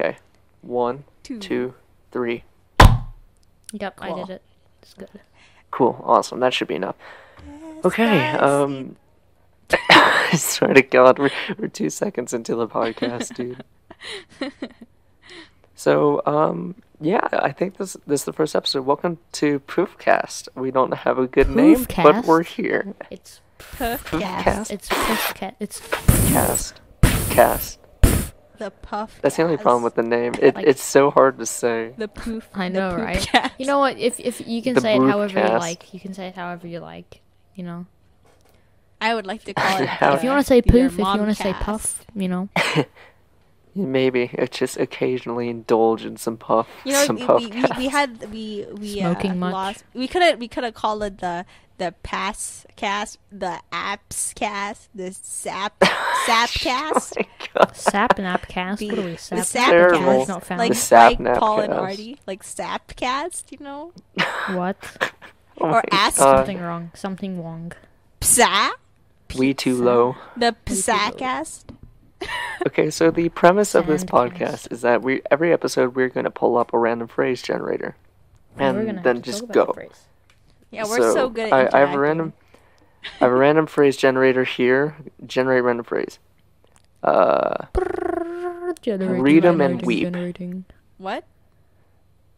Okay. One, Two. two, three. Yep, I did it. It's good. Cool. Awesome. That should be enough. Okay. Um. I swear to God, we're, we're two seconds into the podcast, dude. So, um, yeah, I think this this is the first episode. Welcome to Proofcast. We don't have a good name, but we're here. It's Poofcast. it's Proofcast. It's Cast. Cast. The puff. That's the only problem with the name. It, Like- it's so hard to say. the poof. I know, poop right? cast. You know what? If if you can The say it however you like, you can say it however you like. You know, I would like to call it. If you want to say poof, if you want to say puff, you know. Maybe it's just occasionally indulge in some puff, You know, some we, puff we, we, we had we we Smoking uh, much? lost. We could have we could have called it the the pass cast, the apps cast, the sap sap cast, Oh my God. Sap napcast. the, what are we the sap? sap Terrible. cast, It's not found. like The sap Mike, Paul, and napcast. Artie, like sap cast, you know, What? Oh Or ask God. Something wrong. Something wrong. psa, We too low. the too psa low. cast. Okay, so the premise of this Sandcast. podcast is that we every episode we're going to pull up a random phrase generator, And we're and then just talk the go. Yeah, we're so, good at I, I have a random, I have a random phrase generator here. Generate random phrase. Uh, Generating, Read 'em and weep. generating. What?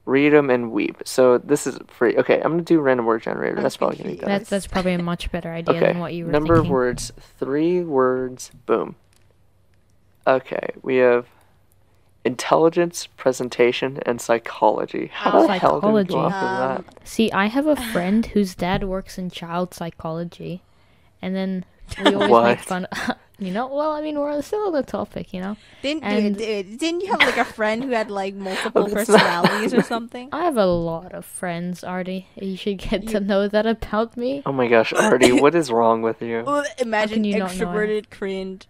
them and weep. So this is free. Okay, I'm gonna do random word generator. I'm That's probably gonna be confused. better. That's that's probably a much better idea Okay, than what you were number thinking. of words, three words. Boom. Okay, we have intelligence, presentation, and psychology. How Oh, the hell did we go psychology. off of Um, that? See, I have a friend whose dad works in child psychology, and then we always make fun. you know, well, I mean, we're still on the topic, you know. Didn't And- dude, dude, didn't you have like a friend who had like multiple personalities or something? I have a lot of friends, Artie. You should get to know that about me. Oh my gosh, Artie, what is wrong with you? Well, imagine you not know I- extroverted, cringe.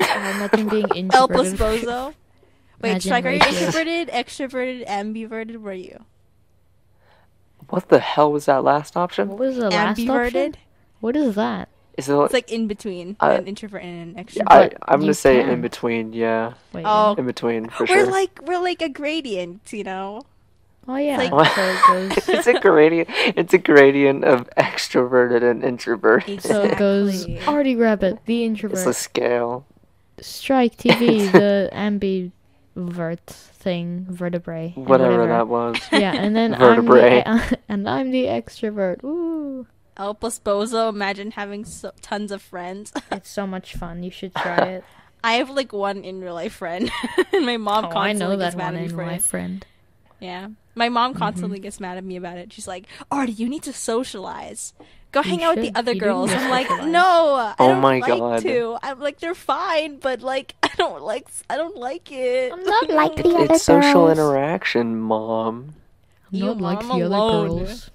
Oh, imagine being El introverted. Posposo. Wait, Imagine Strike, are you introverted, extroverted, ambiverted? Were you What the hell was that last option? What was the last option? What is that? Is it? It's like in between Uh, an introvert and an extrovert. I, I'm gonna say can. in between. Yeah, Wait. Oh, in between for we're sure. like we're like a gradient, you know. Oh yeah. like- so it goes. it's a gradient. It's a gradient of extroverted and introverted. So it goes. Exactly. Artie Rabbit, the introvert. It's a scale. Strike TV, the ambivert thing, vertebrae. and Whatever that was. Yeah, and then Vertebrae. I'm the, and I'm the extrovert. Ooh, oh, El Posposo. Imagine having so, tons of friends. it's so much fun. You should try it. I have like one in real life friend, and my mom oh, I constantly know gets that one in for my friend. Yeah, my mom Mm-hmm. constantly gets mad at me about it. She's like, "Artie, you need to socialize. Go You hang out with the other You girls." I'm like, socialize. "No, I Oh don't my like God. to." I'm like, "They're fine, but like, I don't like, I don't like it." I'm not like the other It's social girls. interaction, mom. I'm You not like mom the other girls.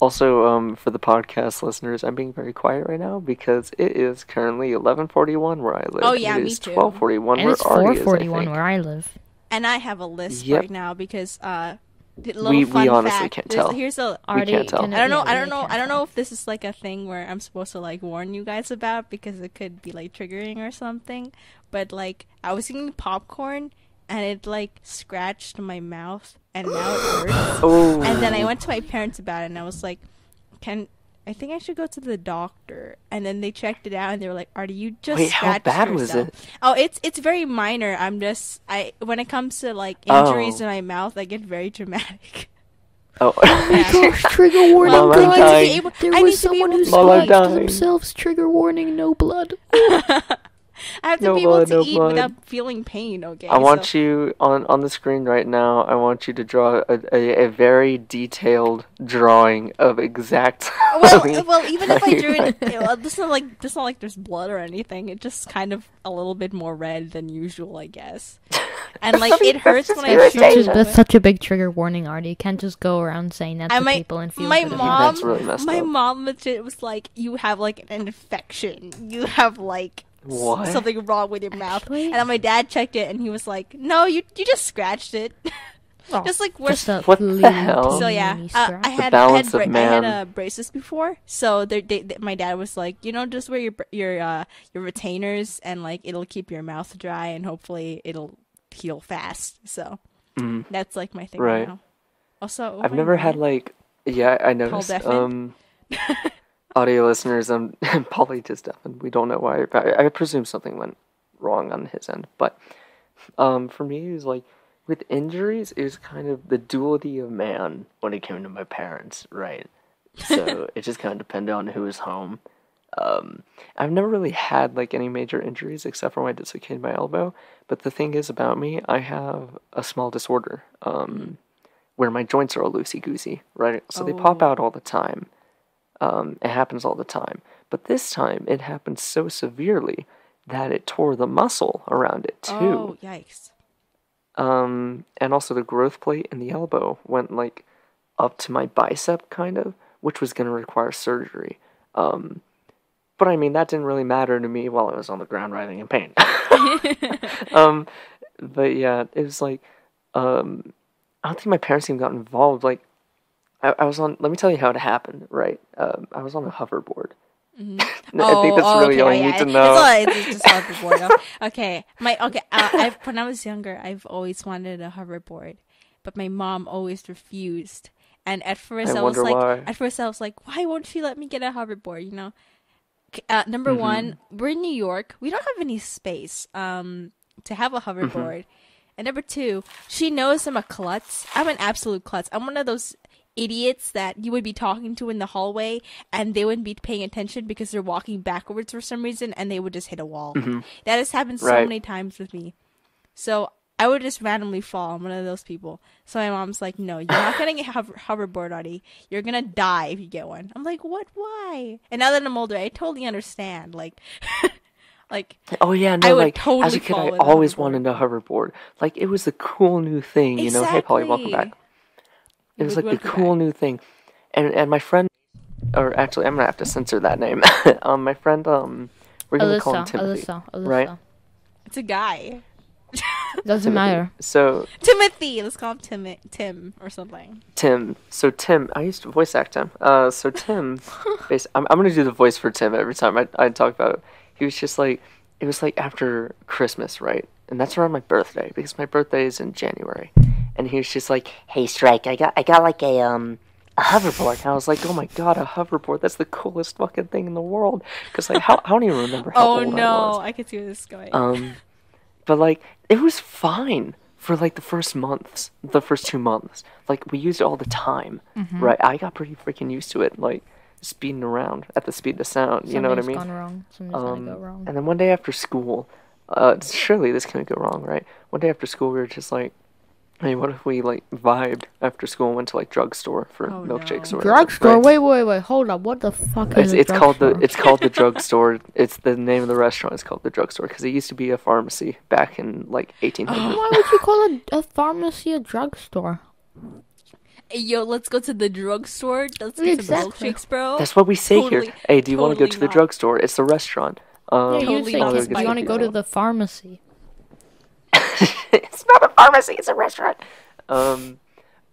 Also, um, for the podcast listeners, I'm being very quiet right now because it is currently 11:41 where I live. Oh, yeah, it me is too. 12:41 And where it's Artie is, I 4:41 where I live. And I have a list Yep. right now because uh, the little We- we honestly fact. can't there's- tell. Here's a Artie, can't tell. I don't know. I don't know. I don't know if this is like a thing where I'm supposed to like warn you guys about because it could be like triggering or something. But like I was eating popcorn and it like scratched my mouth and now it hurts. Oh. And then I went to my parents about it and I was like, "Can I think I should go to the doctor?" And then they checked it out and they were like, "Artie, you just Wait, how scratched bad was it? Oh, it's it's very minor. I'm just I when it comes to like Oh. injuries in my mouth, I get very dramatic. Oh. oh yeah. Gosh, trigger warning, Mom, I'm I need to dying. be able- There I was need someone able who to scratched themselves. Trigger warning, no blood. I have to No be able to no eat blood. without feeling pain. Okay. I want so- you on on the screen right now. I want you to draw a, a, a very detailed drawing of exact. Well, well, even if I drew it, well, it's uh, not like it's not like there's blood or anything. It's just kind of a little bit more red than usual, I guess. And like it hurts when I That's show Such a, that's such a big trigger warning, Artie. You can't just go around saying that to might- people and feel my mom, really my up. mom legit was like, "You have like an infection. You have like s- What? something wrong with your mouth." Actually- And then my dad checked it, and he was like, "No, you you just scratched it." Oh, just like it. we're Just What the hell? So yeah, uh. I had I had, bra- I had man. uh, braces before, so they, they, they- my dad was like, you know, just wear your your uh, your retainers, and like it'll keep your mouth dry, and hopefully it'll heal fast. So Mm. that's like my thing Right. now. Also, I've my never had like yeah, I noticed. Devin? Um, audio listeners, um, Paulie just and We don't know why. I, I presume something went wrong on his end, but um, for me, it was like with injuries, it was kind of the duality of man when it came to my parents, right? So it just kind of depended on who was home. Um, I've never really had like any major injuries except for when I dislocated my elbow. But the thing is about me, I have a small disorder um, where my joints are all loosey goosey, right? So they pop Oh. out all the time. Um, it happens all the time. But this time it happened so severely that it tore the muscle around it too. Oh, yikes. Um, and also the growth plate in the elbow went like up to my bicep, kind of, which was going to require surgery. Um, but I mean, that didn't really matter to me while I was on the ground writhing in pain. um, but yeah, it was like, um, I don't think my parents even got involved. Like, I, I was on, let me tell you how it happened, right? Um, I was on a hoverboard. I think that's really all you need to know. It's, all, it's just hoverboard. Oh, okay, my okay. Uh, I've when I was younger, I've always wanted a hoverboard, but my mom always refused. And at first, I I, was like, why. at first I was like, why won't she let me get a hoverboard? You know. Uh, number Mm-hmm. one, we're in New York. We don't have any space um to have a Mm-hmm. hoverboard. And number two, she knows I'm a klutz. I'm an absolute klutz. I'm one of those idiots that you would be talking to in the hallway and they wouldn't be paying attention because they're walking backwards for some reason and they would just hit a wall. That has happened so Mm-hmm. Right. many times with me. So I would just randomly fall. I'm one of those people. So my mom's like, "No, you're not getting a hover- hoverboard, Artie. You're gonna die if you get one." I'm like, "What? Why?" And now that I'm older, I totally understand. Like, like Oh yeah, no, I would like as totally a kid, I always wanted a hoverboard. Like it was the cool new thing, you know. Hey, Paulie, welcome back. It was like the cool back. new thing, and and my friend, or actually, I'm gonna have to censor that name. um, my friend, um, we're gonna call him Timothy, Alyssa, Alyssa. right? it's a guy. Doesn't matter. So Timothy. Let's call him Tim. Tim or something. Tim, so Tim, I used to voice act him. Uh, so Tim, bas- I'm I'm gonna do the voice for Tim every time I I talk about it. He was just like, it was like after Christmas, right? And that's around my birthday because my birthday is in January. And he was just like, "Hey, Strike, I got I got like a um a hoverboard." And I was like, "Oh my god, a hoverboard! That's the coolest fucking thing in the world." Because like, how I don't even remember how Oh old I no, I can see where this is going. Um, but like it was fine for like the first months, the first two months. Like we used it all the time, Mm-hmm. right? I got pretty freaking used to it, like speeding around at the speed of sound. You know what I Something's mean? gone wrong. Something's Um, gonna go wrong. and then one day after school, uh, surely this couldn't go wrong, right? One day after school, we were just like, "Hey, what if we like vibed after school and went to like drugstore for Oh, milkshakes no. or whatever?" Drugstore. right? Wait, wait, wait. Hold up. What the fuck It's, is a it's called the it's called the drugstore. It's the name of the restaurant. It's called the drugstore because it used to be a pharmacy back in like 1800. Why would you call a, a pharmacy a drugstore? Hey, yo, let's go to the drugstore. Let's get Exactly. some milkshakes, bro. That's what we say here. Hey, do you want to go to totally the not. drugstore? It's the restaurant. Um, yeah, you totally say not kids, you want to go to the pharmacy. it's not a pharmacy. It's a restaurant. Um,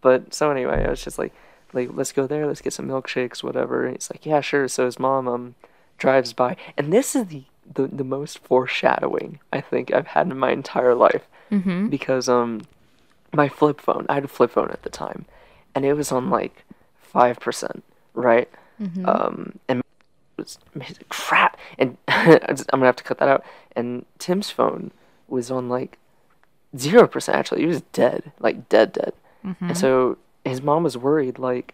but so anyway, I was just like, like let's go there. Let's get some milkshakes, whatever. And he's like, yeah, sure. So his mom um drives by, and this is the the, the most foreshadowing I think I've had in my entire life Mm-hmm. because um my flip phone I had a flip phone at the time, and it was on like five percent, right? Mm-hmm. Um, and it was crap, and I'm gonna have to cut that out. And Tim's phone was on like zero percent. Actually, he was dead, like dead, dead. Mm-hmm. And so his mom was worried, like,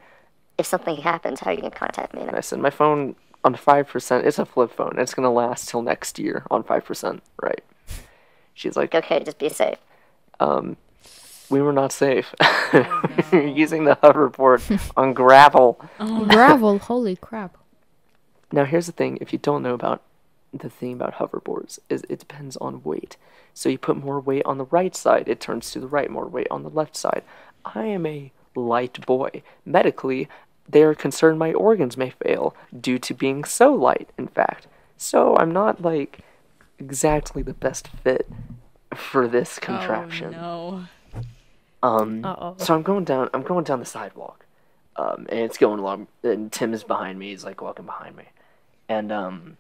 If something happens, how are you gonna contact me? and I said, my phone on five percent. It's a flip phone. It's gonna last till next year on five percent, right? She's like, Okay, just be safe. um, we were not safe. Using the hoverboard on gravel. Oh, Gravel. Holy crap. Now here's the thing: if you don't know about the thing about hoverboards, is it depends on weight. So you put more weight on the right side, it turns to the right. More weight on the left side. I am a light boy. Medically, they are concerned my organs may fail due to being so light. In fact, so I'm not like exactly the best fit for this contraption. Oh, no. Um, Uh-oh. so I'm going down. I'm going down the sidewalk, um, and it's going along. And Tim is behind me. He's like walking behind me, and um,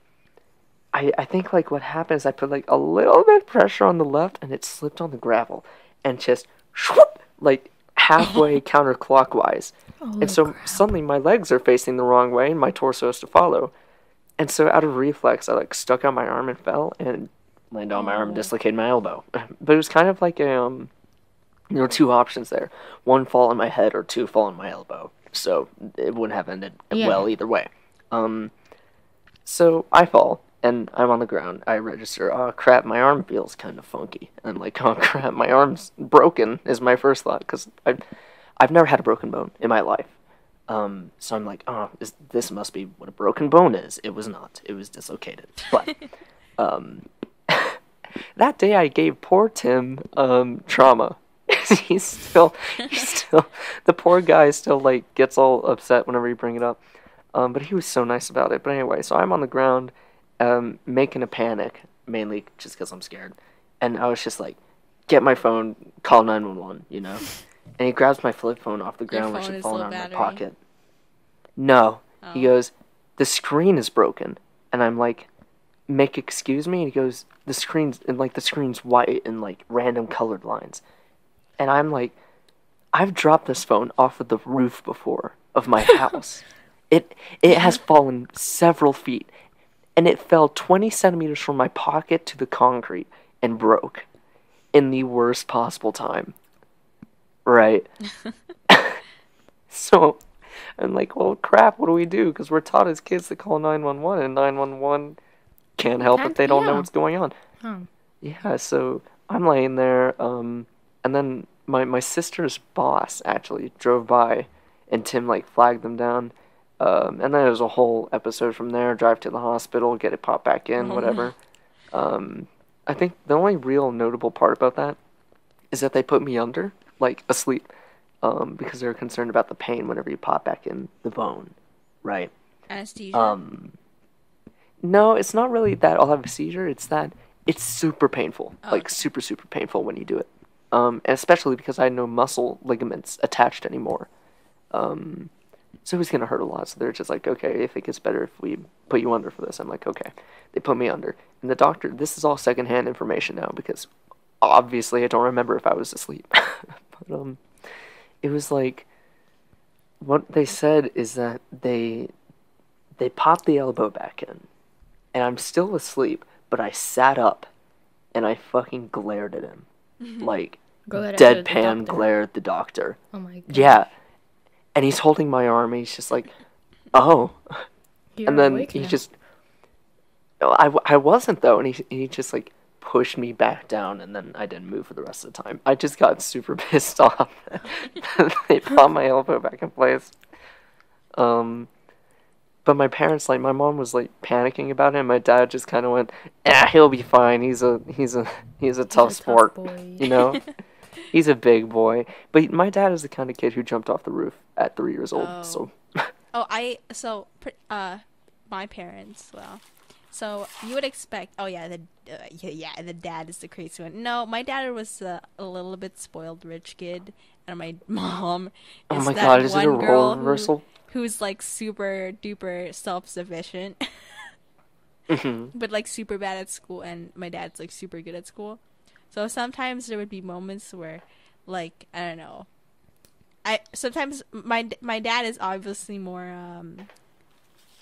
I, I think like what happened is I put like a little bit of pressure on the left and it slipped on the gravel and just shwoop, like halfway counterclockwise. and so suddenly my legs are facing the wrong way and my torso is to follow. And so out of reflex I like stuck out my arm and fell and landed on my arm and dislocated my elbow. But it was kind of like a um there were two options there. One fall on my head or two fall on my elbow. So it wouldn't have ended Yeah. well either way. Um so I fall and I'm on the ground. I register, oh crap, my arm feels kind of funky. And I'm like, oh crap, my arm's broken is my first thought because I've, I've never had a broken bone in my life. Um, so I'm like, oh, is, this must be what a broken bone is. It was not. It was dislocated. But um, that day I gave poor Tim um, trauma. he's still, he's still, the poor guy still like gets all upset whenever you bring it up. Um, but he was so nice about it. But anyway, so I'm on the ground, um, making a panic, mainly just because I'm scared. And I was just like, get my phone, call 911, you know? And he grabs my flip phone off the ground, which had fallen out of my pocket. No. He Oh. goes, the screen is broken. And I'm like, make excuse me? And he goes, the screen's, and like the screen's white and like random colored lines. And I'm like, I've dropped this phone off of the roof before of my house. it it has fallen several feet, and it fell 20 centimeters from my pocket to the concrete and broke in the worst possible time. Right. so I'm like, well, crap. What do we do? Because we're taught as kids to call 911, and 911 can't help Can't- if they don't know what's going on. Huh. Yeah, so I'm laying there, um, and then my my sister's boss actually drove by, and Tim like flagged them down, um, and then there was a whole episode from there. Drive to the hospital, get it popped back in, Oh, whatever. Um, I think the only real notable part about that is that they put me under, like asleep, um, because they were concerned about the pain whenever you pop back in the bone, right? Anesthesia. Um, no, it's not really that I'll have a seizure. It's that it's super painful, Oh, like okay. super super painful when you do it. Um, and especially because I had no muscle ligaments attached anymore. Um, so it was gonna hurt a lot. So they're just like, okay, I think it's better if we put you under for this. I'm like, okay. They put me under, and the doctor. This is all secondhand information now because obviously I don't remember if I was asleep. but um, it was like what they said is that they they popped the elbow back in, and I'm still asleep, but I sat up, and I fucking glared at him, like Go deadpan glare at the doctor. Oh my god. Yeah, and he's holding my arm, and he's just like, "Oh," You're and then he now. just, I, I, I wasn't though, and he he just like pushed me back down, and then I didn't move for the rest of the time. I just got super pissed off. they popped my elbow back in place. Um, but my parents like my mom was like panicking about it. and My dad just kind of went, "Ah, he'll be fine. He's a he's a he's a He's tough a sport, boy. you know." He's a big boy, but my dad is the kind of kid who jumped off the roof at three years old. Oh. So Oh, I so uh, my parents. Well, so you would expect. Oh yeah, the uh, yeah, yeah, the dad is the crazy one. No, my dad was uh, a little bit spoiled rich kid, and my mom. Oh my God, is it a role girl who- reversal? who's like super duper self sufficient, Mhm. but like super bad at school, and my dad's like super good at school. So sometimes there would be moments where, like I don't know. I sometimes my my dad is obviously more um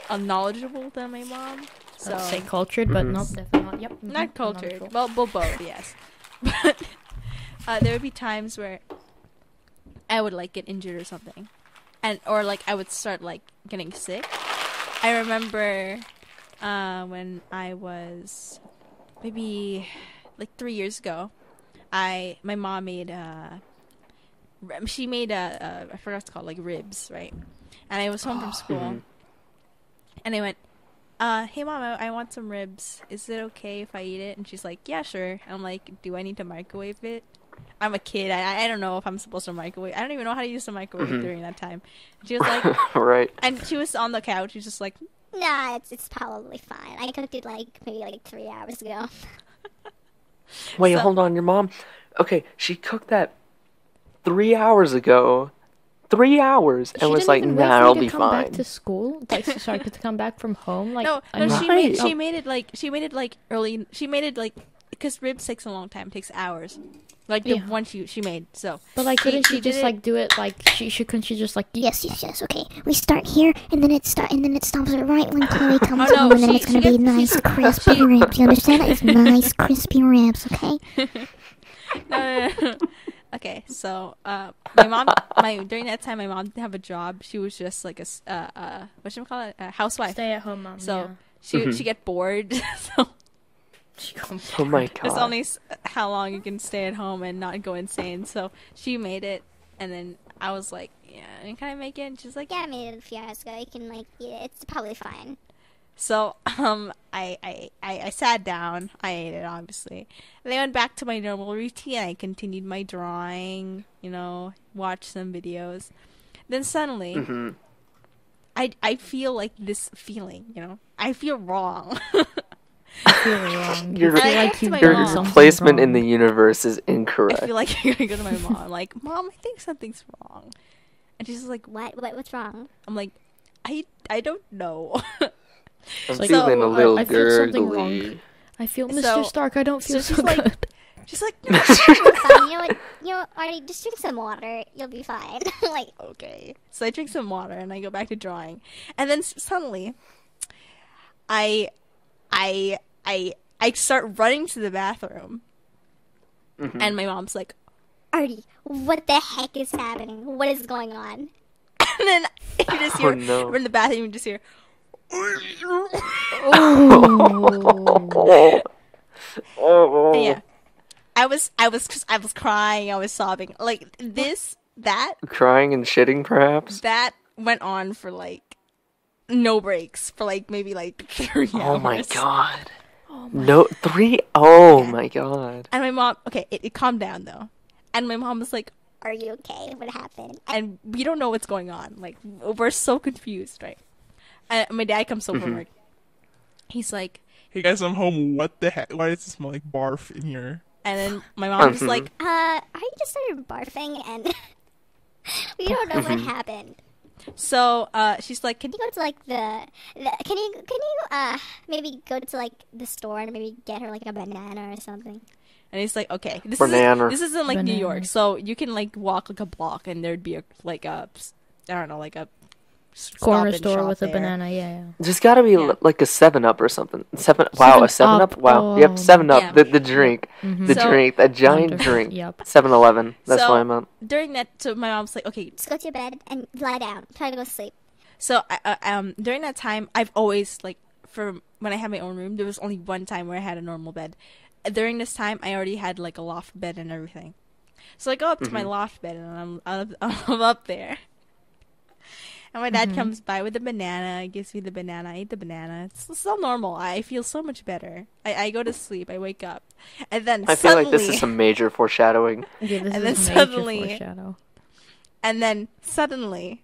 uh, knowledgeable than my mom. So Let's say cultured, but Mhm. not definitely not. Yep. mhm, not cultured. Well, well, both, yes. But uh, there would be times where I would like get injured or something, and or like I would start like getting sick. I remember uh, when I was maybe like three years ago. I my mom made uh she made a, a I forgot what it's called like ribs right, and I was home from school, Mhm. and I went, uh, hey mom, I, I want some ribs. Is it okay if I eat it? And she's like, yeah, sure. I'm like, do I need to microwave it? I'm a kid. I, I don't know if I'm supposed to microwave. I don't even know how to use the microwave Mhm. during that time. She was like, right. and she was on the couch. She's just like, Nah, it's, it's probably fine. I cooked it like maybe like three hours ago. Wait, So- hold on. Your mom. Okay, she cooked that three hours ago, three hours and She was didn't like, even wait "Nah, for it'll you be to come fine." back to school. Like, so- sorry, to come back from home. Like, no, a no, she night? made she made it like she made it like early. She made it like because ribs takes a long time, takes hours. Like the Yeah. one she she made. So, But like, she- couldn't she, she just like do it? Like, she she couldn't she just like Yes, yes, yes. Okay, we start here, and then it start, and then it stops right when Chloe comes Oh, no, home, and then it's gonna she be gets- nice, she- crispy ribs. You understand? It's nice, crispy ribs. Okay. no, no, no, no. okay. So, uh, my mom, my during that time, my mom didn't have a job. She was just like a uh, uh what should we call it? A housewife. stay at home mom? So yeah. she Mhm. she get bored. so She comes Oh my god! It's only how long you can stay at home and not go insane. So she made it, and then I was like, "Yeah, can I make it?" And she's like, Yeah, I made it a few hours ago. You can like eat it. It's probably fine. So um, I, I I I sat down. I ate it obviously. And I went back to my normal routine. I continued my drawing. You know, watched some videos. Then suddenly, hmm I I feel like this feeling. You know, I feel wrong. feel wrong. Your- you feel like you've Your done mom. placement in the universe is incorrect. I feel like you're gonna go to my mom. I'm like, Mom, I think something's wrong. And she's like, What? What? What's wrong? I'm like, I I don't know. I'm like, feeling so, a I- little I feel something gurgly. wrong. I feel Mr. So- Stark. I don't so feel she's so, like- good. she's like, no. Fine. You know what? You know, Artie, just drink some water. You'll be fine. like, okay. So I drink some water and I go back to drawing, and then suddenly, I, I, I, I start running to the bathroom, Mhm. and my mom's like, Artie, what the heck is happening? What is going on? and then you just Oh, hear, no. we're in the bathroom, you just hear, oh. Oh. yeah. I was, I was, I was crying, I was sobbing, like this, that, Crying and shitting, perhaps. that went on for like no breaks for like maybe like three hours. Oh my god. No, three oh my god. And my mom, okay, it, it calmed down though, and my mom was like, Are you okay? What happened? and we don't know what's going on. Like we're so confused, right? And my dad comes home from work. He's like, Hey guys, I'm home. What the heck? Why does it smell like barf in here? and then my mom was Mhm. like, Uh, I just started barfing, and we don't know what happened. So uh, she's like, can Can you? you go to like the, the? Can you? Can you? Uh, maybe go to like the store and maybe get her like a banana or something. And he's like, okay, this Banana. isn't this isn't like New York, so you can like walk like a block and there'd be a like a I don't know like a s- Corner store shop with a banana. Yeah, yeah. There's got to be Yeah. li- like a Seven Up or something. Seven. Wow, a Seven Seven Up. Up, Wow. oh, Yep, Seven Up. Yeah. The the drink. Mhm. The So- drink. A giant Wonderful. drink. Yep. Seven Eleven. That's So- what I meant. During that, so my mom's like, okay, Just go to your bed and lie down. Try to go to sleep. So I- uh, um during that time I've always like for when I had my own room there was only one time where I had a normal bed. During this time I already had like a loft bed and everything. So I go up to my loft bed and I'm I'm, I'm up there. And my dad mm-hmm. comes by with a banana, gives me the banana, I eat the banana. It's, it's all normal. I feel so much better. I, I go to sleep, I wake up. And then I feel like this is some major foreshadowing. Yeah, this And is then major suddenly- foreshadow. and then suddenly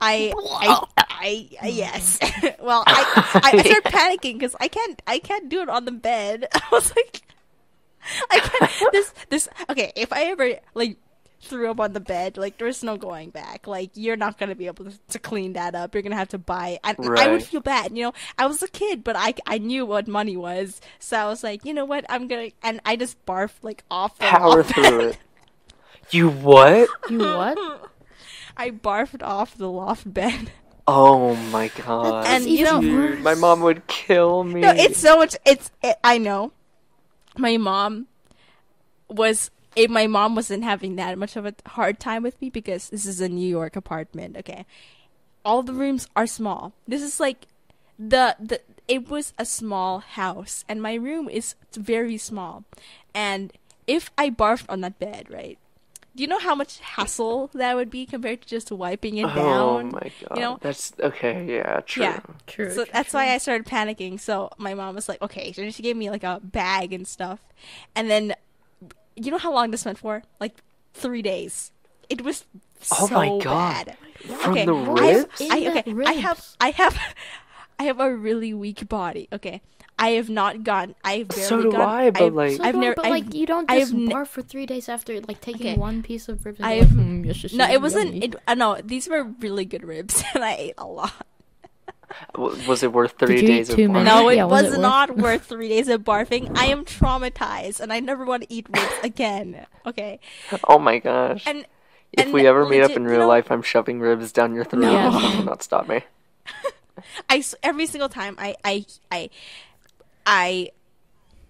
I I, I, I mm-hmm. yes. well, I, I I started panicking because I can't I can't do it on the bed. I was like, I can't. This this okay. If I ever like threw up on the bed, like there's no going back. Like you're not gonna be able to, to clean that up. You're gonna have to buy. And I would feel bad. You know, I was a kid, but I I knew what money was, so I was like, you know what, I'm gonna and I just barfed like off the Power loft through bed. it. You what? You what? I barfed off the loft bed. Oh my god. And you know, Dude, my mom would kill me. no, it's so much. It's it, I know. My mom was. It, my mom wasn't having that much of a hard time with me because this is a New York apartment. Okay, all the rooms are small. This is like the the. It was a small house, and my room is very small. And if I barfed on that bed, right? Do you know how much hassle that would be compared to just wiping it Oh down? Oh my god. You know, That's okay. Yeah, true. Yeah. True. so true, that's true. why I started panicking. So my mom was like, "Okay," so she gave me like a bag and stuff, and then you know how long this went for? Like three days. It was Oh so my God. bad. From okay, the I have- ribs? I, In the okay, I have. I have, I have a really weak body. Okay, I have not gone. I've barely So do gone. I, but, I've- like- So I've never. but I've- like you don't I just have ne- barf for three days after like taking Okay. one piece of ribs. I have. "Hmm, yes, yes, no, it wasn't. yummy." It, uh, no, these were really good ribs, and I ate a lot. W- Was it worth three days of too barf? many? No, it Yeah, was was, it not worth three days of barfing. I am traumatized, and I never want to eat ribs again. Okay, Oh my gosh. and if and we ever meet up legit, in you real know- life, I'm shoving ribs down your throat. No. You cannot stop me. I s- every single time I I I I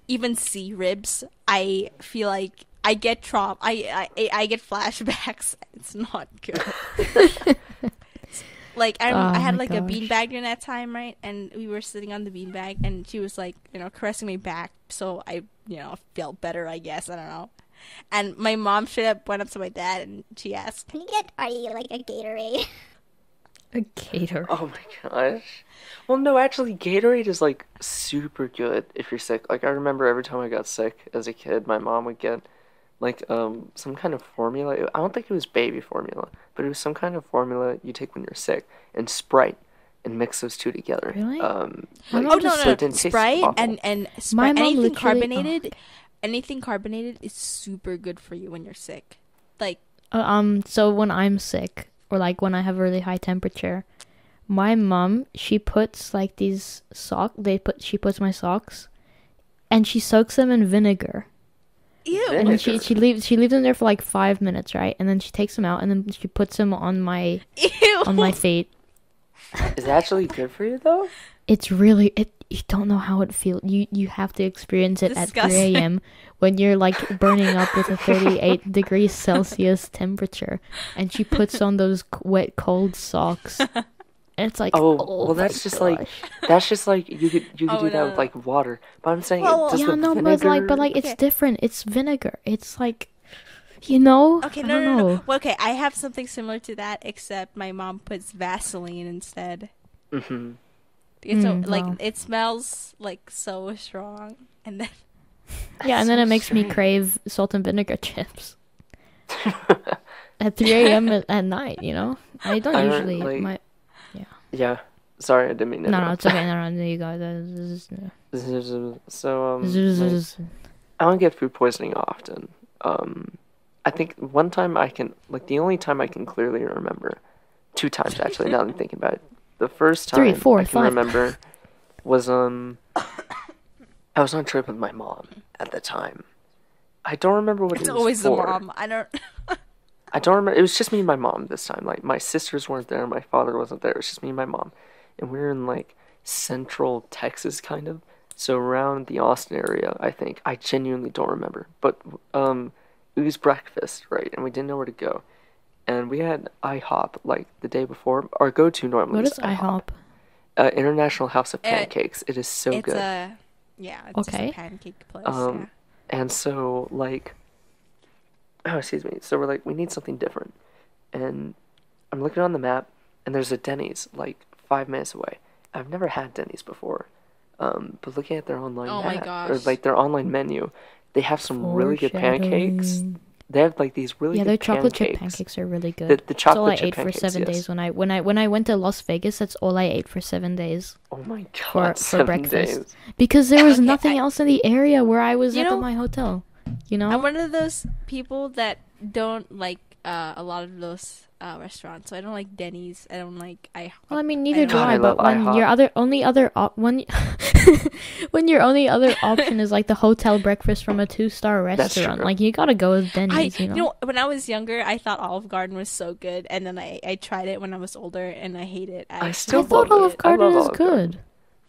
even see ribs, I feel like I get traum. I I I get flashbacks. It's not good. Like I, I Oh had my like a gosh. beanbag during that time, right? And we were sitting on the beanbag, and she was like, you know, caressing my back, so I, you know, felt better. I guess I don't know. And my mom straight up went up to my dad and she asked, Can you get are you like a Gatorade? a gator. Oh my gosh. Well, no, actually, Gatorade is like super good if you're sick. Like I remember every time I got sick as a kid, my mom would get like um some kind of formula. I don't think it was baby formula, but it was some kind of formula you take when you're sick and Sprite and mix those two together. Really? Um, My like, mom "Oh no, just- so no, it Sprite and and My Sprite, mom anything literally- oh. carbonated, anything carbonated is super good for you when you're sick. Like Uh, um, so when I'm sick or like when I have a really high temperature, my mom she puts like these sock. They put she puts my socks, and she soaks them in vinegar. Ew. And then she she leaves she leaves them there for like five minutes, right? And then she takes them out, and then she puts them on my Ew. on my feet. Is it actually good for you though? It's really it. You don't know how it feels. You you have to experience it at 3 a.m. when you're like burning up with a 38 degrees Celsius temperature, and she puts on those wet cold socks. And it's like Oh, oh well, that's just like that's just like you could you could Oh, do that with like water. But I'm saying, Well, does yeah the no vinegar... but like but like it's Okay. different. It's vinegar. It's like you know. Okay, I no, don't no, no, know. no. Well, okay, I have something similar to that, except my mom puts Vaseline instead. Mm-hmm. It's so, Mm, like wow. it smells like so strong, and then Yeah, and then so it makes me crave salt and vinegar chips at 3 a.m. at, at night. You know, I don't I don't, usually. like- my Yeah. Sorry, I didn't mean to. no, no, it's okay. No, no, there you go. This So um, like, I don't get food poisoning often. Um, I think one time I can like the only time I can clearly remember, two times actually. now that I'm thinking about it, the first time Three, four, I can five. remember was um, I was on a trip with my mom at the time. I don't remember what it's it was always the for. mom. I don't. I don't remember. It was just me and my mom this time. Like my sisters weren't there, my father wasn't there. It was just me and my mom, and we were in like central Texas, kind of. So around the Austin area, I think. I genuinely don't remember, but um, it was breakfast, right? And we didn't know where to go, and we had IHOP like the day before. Our go-to normally What is is IHOP? Uh, International House of Uh, Pancakes. it is so it's good. a yeah. It's Okay. Just a pancake place. Um, And so, like, oh, excuse me. So we're like, we need something different. And I'm looking on the map, and there's a Denny's like five minutes away. I've never had Denny's before, um, but looking at their online Oh my map or like their online menu, they have some really good pancakes. They have like these really good. Yeah, good their chocolate chip pancakes. pancakes are really good. The, the That's all I chocolate chip ate for pancakes, seven yes. days when I when I when I went to Las Vegas. That's all I ate for seven days Oh my god, for seven breakfast days. because there was Okay, nothing I- else in the area where I was You at know- my hotel. You know, I'm one of those people that don't like uh, a lot of those uh, restaurants. So I don't like Denny's. I don't like I. Well, I mean, neither do I I. But love when your other only other op- when when your only other option is like the hotel breakfast from a two star restaurant, like you gotta go with Denny's. I Denny's. you know, when I was younger, I thought Olive Garden was so good, and then I, I tried it when I was older, and I hate it. I I, still I thought Olive it. I love Garden is Olive Garden. good.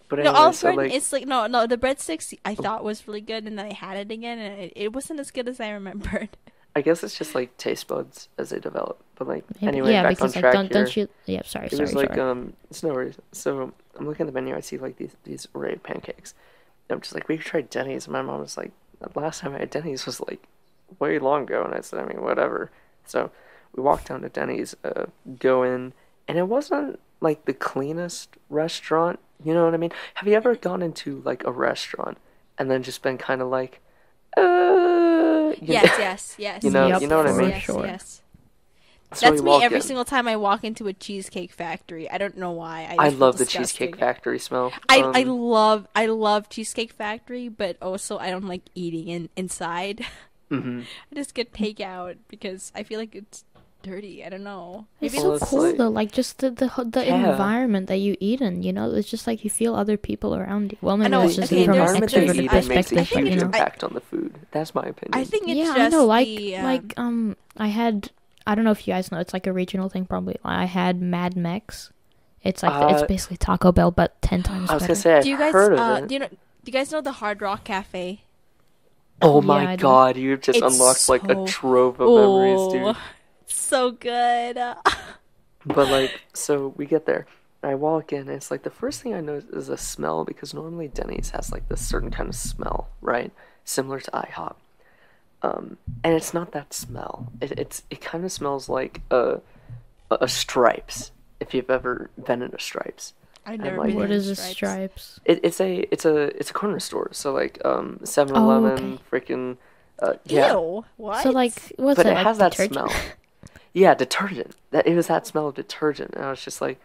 But no, anyway, Olive so Garden. like, It's like no, no. The breadsticks I thought was really good, and then I had it again, and it, it wasn't as good as I remembered. I guess it's just like taste buds as they develop. But like, Maybe- anyway, yeah, back because on like track don't here. don't you? Yeah, sorry, It sorry, was like sorry. um, it's no worries. So I'm looking at the menu. I see like these these array of pancakes. And I'm just like, we could try Denny's. And my mom was like, the last time I had Denny's was like way long ago. And I said, I mean, whatever. So we walked down to Denny's, uh, go in, and it wasn't like the cleanest restaurant. You know what I mean? Have you ever gone into like a restaurant and then just been kind of like, uh, yes, know- yes, yes. You know- yes, you know what I mean? Yes, Sure. yes. So That's me every in. single time I walk into a cheesecake factory. I don't know why. I, I love the. Cheesecake Factory smell. I, I Um, love I love Cheesecake Factory, but also I don't like eating in inside. mhm. I just get takeout because I feel like it's dirty. I don't know. It's Maybe so it's cool like- though, like just the the, the Yeah. environment that you eat in. You know, it's just like you feel other people around you. Well, maybe know, that's just okay, from an environment that you there's- extroverted eat I makes perspective, a I think but you huge know. it's- impact on the food. That's my opinion. I think it's yeah, just I know. Like the, um, like um, I had I don't know if you guys know. It's like a regional thing, probably. I had Mad Mex. It's like the- it's Uh, basically Taco Bell, but ten times I was better. gonna say I've do you guys heard of uh, it. do you know do you guys know the Hard Rock Cafe? oh Yeah, my I god, you've just It's unlocked like a trove of memories, dude. Oh, so good. But like, so we get there. I walk in, and it's like the first thing I notice is a smell because normally Denny's has like this certain kind of smell, right? Similar to IHOP. Um, and it's not that smell. It, it's it kind of smells like a, a a Stripes. If you've ever been in a Stripes, I've never like- been What in is Stripes. stripes? it, it's a it's a it's a corner store. So like um 7-Eleven, freaking uh, yeah. Ew. What? So like, what's but that? it like has that detergent? smell. Yeah, detergent. That it was that smell of detergent, and I was just like,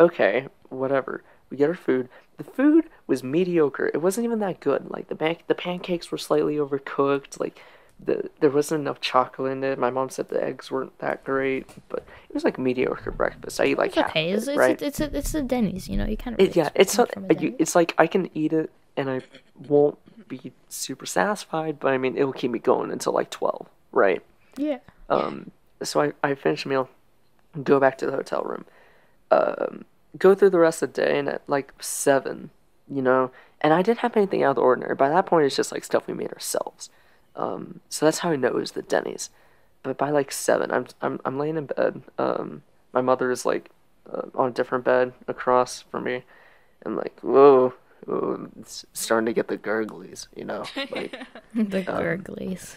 okay, whatever. We get our food. The food was mediocre. It wasn't even that good. Like the the pancakes were slightly overcooked. Like the there wasn't enough chocolate in it. My mom said the eggs weren't that great, but it was like mediocre breakfast. I eat like It's half okay. it, it's right? it's a, it's a Denny's. You know, you kind of It, yeah, it's not. You, it's like I can eat it and I won't be super satisfied, but I mean it'll keep me going until like twelve, right? yeah. Um, so I, I finish a meal, go back to the hotel room, um, go through the rest of the day, and at like seven, you know, and I didn't have anything out of the ordinary. By that point, it's just like stuff we made ourselves. Um, so that's how I know it was the Denny's. But by like seven, I'm I'm I'm laying in bed. Um, my mother is like uh, on a different bed across from me. I'm like, whoa, whoa, it's starting to get the gurglies, you know, like the Um, gurglies.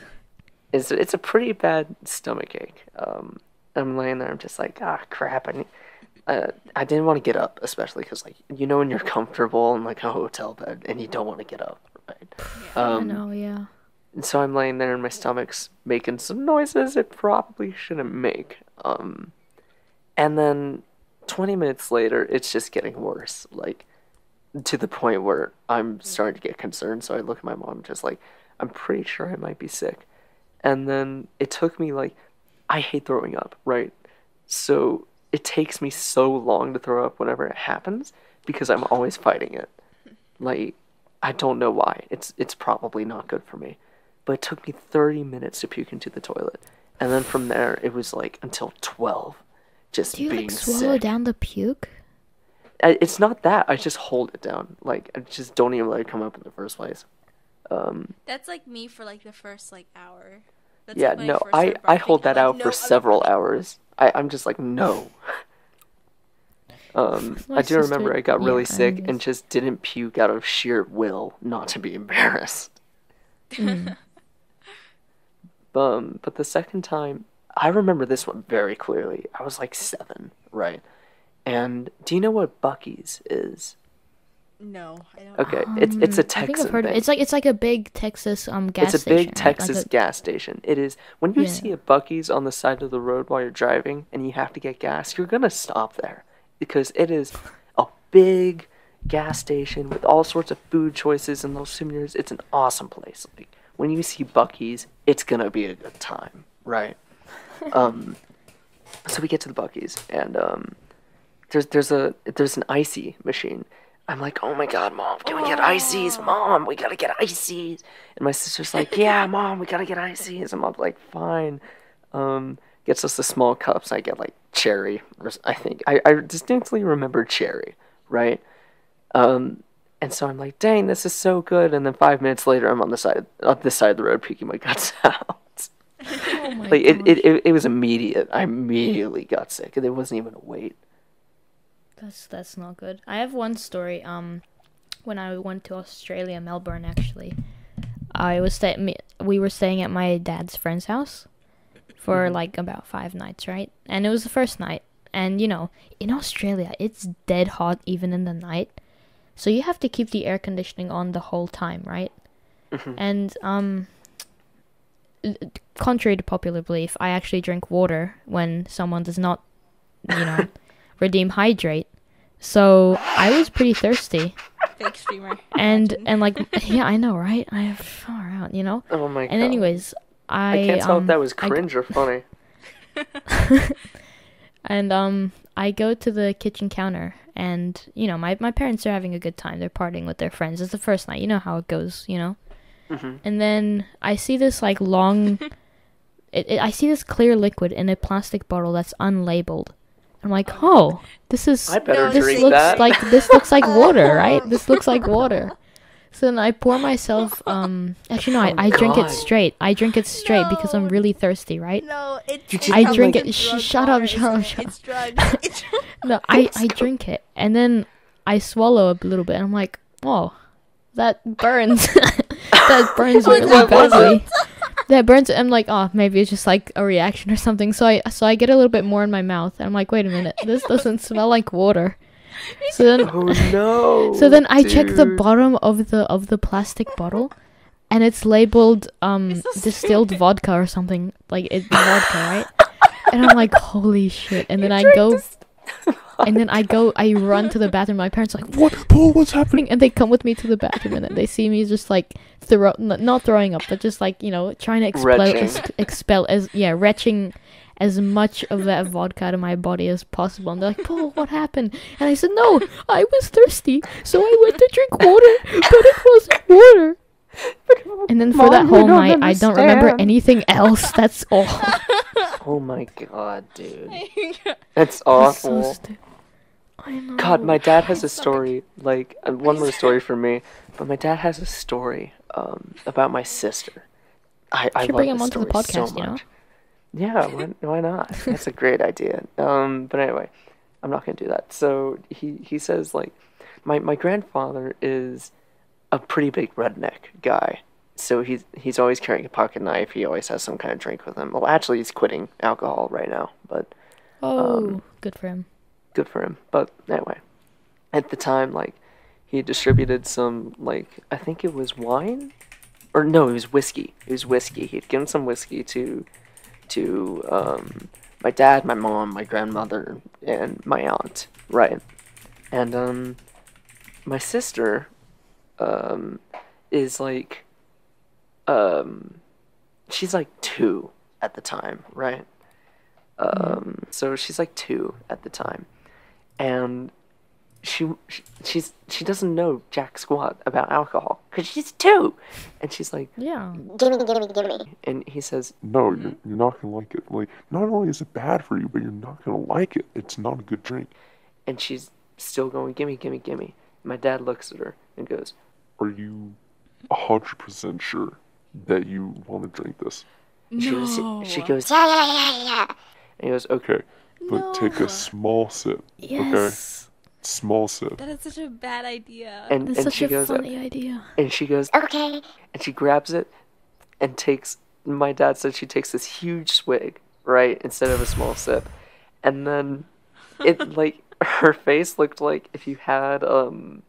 It's it's a pretty bad stomach ache. Um, I'm laying there. I'm just like, ah, crap. I need, uh, I didn't want to get up, especially because like you know when you're comfortable in like a hotel bed and you don't want to get up, right? I Um, know. Yeah. and so I'm laying there and my stomach's making some noises it probably shouldn't make. Um, and then 20 minutes later, it's just getting worse. Like to the point where I'm starting to get concerned. So I look at my mom, just like, I'm pretty sure I might be sick. And then it took me like, I hate throwing up, right? So it takes me so long to throw up whenever it happens because I'm always fighting it. Like, I don't know why. It's it's probably not good for me. But it took me 30 minutes to puke into the toilet. And then from there, it was like until 12, just Do you being like swallow sick. down the puke? I- It's not that. I just hold it down. Like, I just don't even let it come up in the first place. Um, That's like me for like the first like hour. That's yeah, like no, I, I hold that I'm like, out "No, for I'm several not-" hours. I, I'm just like, no. Um, My I do remember I got really yeah, sick I'm and just didn't puke out of sheer will not to be embarrassed. Mm. Um, but the second time, I remember this one very clearly. I was like seven, right? And do you know what Buc-ee's is? No, I don't. Okay, it's it's a Texas. I think I've heard thing. of. It's like it's like a big Texas um gas station. it's a station. big right? Like Texas a- gas station. It is when you Yeah. see a Buc-ee's on the side of the road while you're driving and you have to get gas, you're gonna stop there because it is a big gas station with all sorts of food choices and little souvenirs. It's an awesome place. Like when you see Buc-ee's, it's gonna be a good time, right? um, so we get to the Buc-ee's and um, there's there's a there's an icy machine. I'm like, oh my god, mom, can we get ices? Mom, we gotta get ices. And my sister's like, yeah, mom, we gotta get ices. And mom's like, fine. Um, gets us the small cups. I get like cherry, I think I, I distinctly remember cherry, right? Um, and so I'm like, dang, this is so good. And then five minutes later, I'm on the side on this side of the road puking my guts out. Oh my like it, it, it, it was immediate. I immediately got sick. And there wasn't even a wait. That's that's not good. I have one story. Um, when I went to Australia, Melbourne, actually, I was stay- we were staying at my dad's friend's house for Mhm. like about five nights, right? And it was the first night, and you know, in Australia, it's dead hot even in the night, so you have to keep the air conditioning on the whole time, right? Mhm. And um, contrary to popular belief, I actually drink water when someone does not, you know, redeem hydrate. So I was pretty thirsty, Fake streamer. and and like yeah, I know, right? I have far out, you know. Oh my god. And anyways, I I can't tell um, if that was I- cringe or funny. and um I go to the kitchen counter and you know my my parents are having a good time they're partying with their friends it's the first night you know how it goes you know Mhm. and then I see this like long it, it, I see this clear liquid in a plastic bottle that's unlabeled I'm like oh this is I better No, this drink looks that. like this looks like water right this looks like water so then I pour myself um actually no I, Oh, I drink it straight I drink it straight because I'm really thirsty right No, it's. Did I drink like it- a sh- shut up, water, shut up, shut It's drugs. It's No, I, I drink it and then I swallow a little bit and I'm like, oh, that burns. that burns really badly. That burns. I'm like, oh, maybe it's just like a reaction or something. So I so I get a little bit more in my mouth I'm like, wait a minute, this doesn't smell like water. So then Oh no. so then I check the bottom of the of the plastic bottle, and it's labeled um It's distilled stupid. vodka or something like it's vodka, right? And I'm like, holy shit! And then I go, this- and then I go, I run to the bathroom. My parents are like, what? Paul, what's happening? And they come with me to the bathroom, and then they see me just like throw, not throwing up, but just like you know, trying to expel, ex- expel as yeah, retching as much of that vodka out of my body as possible. And they're like, Paul, what happened? And I said, no, I was thirsty, so I went to drink water, but it wasn't water. And then for Mom, that whole don't night, I don't remember anything else. That's all. Oh my god, dude. That's It's awful. so stu- God, my dad has a story. Like uh, one more story for me, but my dad has a story um, about my sister. I, I Should love bring him this onto the story so podcast, you know? Yeah, why, why not? That's a great idea. Um, but anyway, I'm not gonna do that. So he he says like, my my grandfather is a pretty big redneck guy. So he's he's always carrying a pocket knife. He always has some kind of drink with him. Well, actually, he's quitting alcohol right now, but Oh, um, good for him. good for him. But anyway, at the time, like he distributed some, like I think it was wine, or no, it was whiskey. It was whiskey. He'd given some whiskey to, to um, my dad, my mom, my grandmother, and my aunt. Right, and um, my sister, um, is like, um, she's like two at the time, right? Um, so she's like two at the time, and she, she she's she doesn't know jack squat about alcohol because she's two, and she's like, Yeah. Gimme, gimme, gimme. and he says, No, you're, you're not gonna like it. Like, not only is it bad for you, but you're not gonna like it. It's not a good drink. and she's still going, gimme, gimme, gimme. My dad looks at her and goes, Are you a hundred percent sure that you want to drink this? she, no. goes, she goes, Yeah, yeah, yeah, yeah. and he goes, okay, Okay, but take a small sip. Yes. Small sip. That is such a bad idea. and That's and such she a goes, funny idea. and she goes, Okay. and she grabs it and takes my dad said she takes this huge swig right instead of a small sip and then it like her face looked like if you had um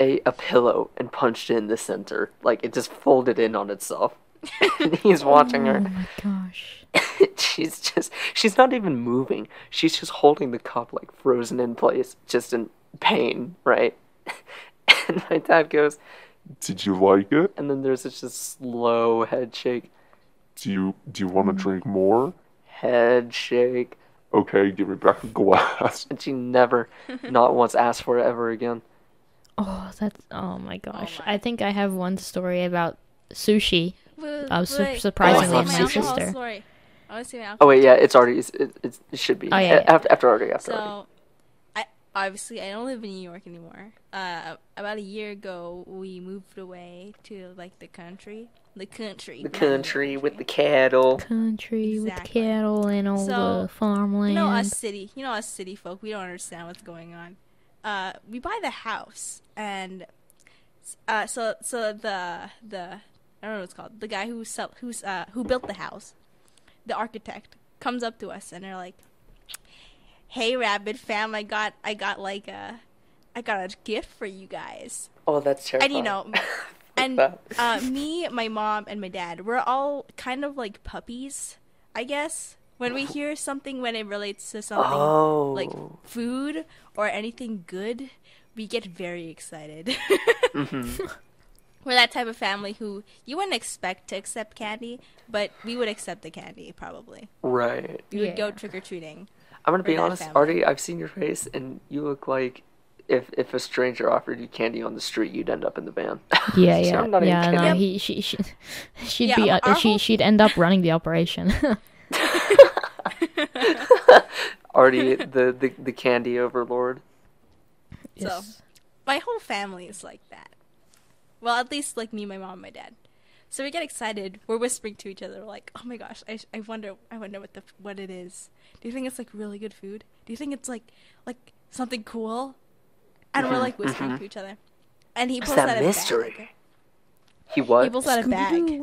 a a pillow and punched it in the center like it just folded in on itself and he's watching Oh her Oh my gosh. she's just she's not even moving she's just holding the cup like frozen in place just in pain right and my dad goes Did you like it? and then there's just a slow head shake Do you do you want to drink more? head shake Okay, give me back a glass. and she never not once asked for it ever again Oh, that's oh my gosh. my. I think I have one story about sushi. Wait, uh, su- wait. surprisingly, I wanna my sister. Story. I want to see my oh wait yeah it's already it's, it, it's, it should be Oh, yeah, yeah. after after already after already. So, I obviously I don't live in New York anymore. Uh, about a year ago, we moved away to like the country, the country, the not country with the cattle Country with cattle and all So, the farmland. You know us city, you know us city folk. We don't understand what's going on. Uh, we buy the house, and uh, so so the the I don't know what it's called. The guy who sell, who's uh who built the house, the architect comes up to us and they're like, "Hey, Rabbit fam, I got I got like a, I got a gift for you guys." oh that's terrifying And you know, and uh, me, my mom, and my dad, we're all kind of like puppies, I guess. When we hear something when it relates to something Oh. like food or anything good, we get very excited. Mm-hmm. We're that type of family who you wouldn't expect to accept candy, but we would accept the candy probably. Right. We would go trick or treating. I'm gonna be honest, family. Artie. I've seen your face, and you look like if if a stranger offered you candy on the street, you'd end up in the van. Yeah, So yeah, I'm not even yeah. No, he, she, she, she'd Yeah, be, uh, our she, whole- she'd end up running the operation. Artie, the, the the candy overlord. So my whole family is like that. Well, at least like me, my mom, and my dad. So we get excited. We're whispering to each other, like, "Oh my gosh, I, I wonder, I wonder what the what it is. Do you think it's like really good food? Do you think it's like like something cool?" And we're mm-hmm. like whispering mm-hmm. to each other. And he It's pulls that out a mystery. bag. He what? He pulls out a bag.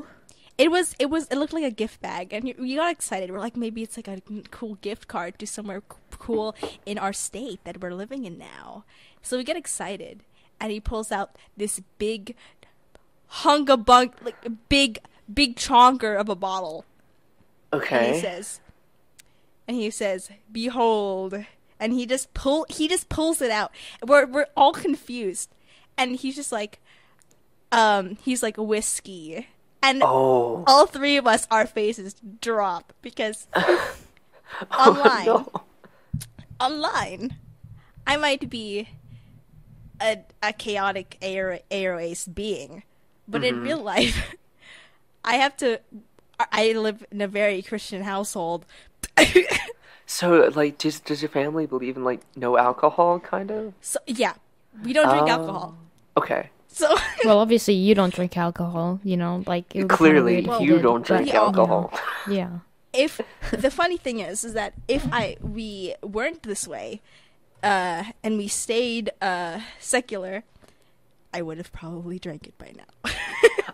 It was it was it looked like a gift bag, and you, we got excited. We're like, maybe it's like a cool gift card to somewhere cool in our state that we're living in now. So we get excited, and he pulls out this big hunga bunk, like big big chonker of a bottle, Okay. and he says, and he says, "Behold." And he just pull he just pulls it out. We're we're all confused. And he's just like um he's like whiskey. And Oh. all three of us our faces drop because Oh, online no. online I might be a a chaotic air air ace being, but in real mm-hmm. life I have to I live in a very Christian household. So, like, does does your family believe in like no alcohol, kind of? So yeah, we don't drink Oh. alcohol. Okay. So well, obviously you don't drink alcohol. You know, like it would kinda Clearly, you did, don't but, drink we all- alcohol. Yeah. if the funny thing is is that if I we weren't this way, uh, and we stayed uh secular, I would have probably drank it by now.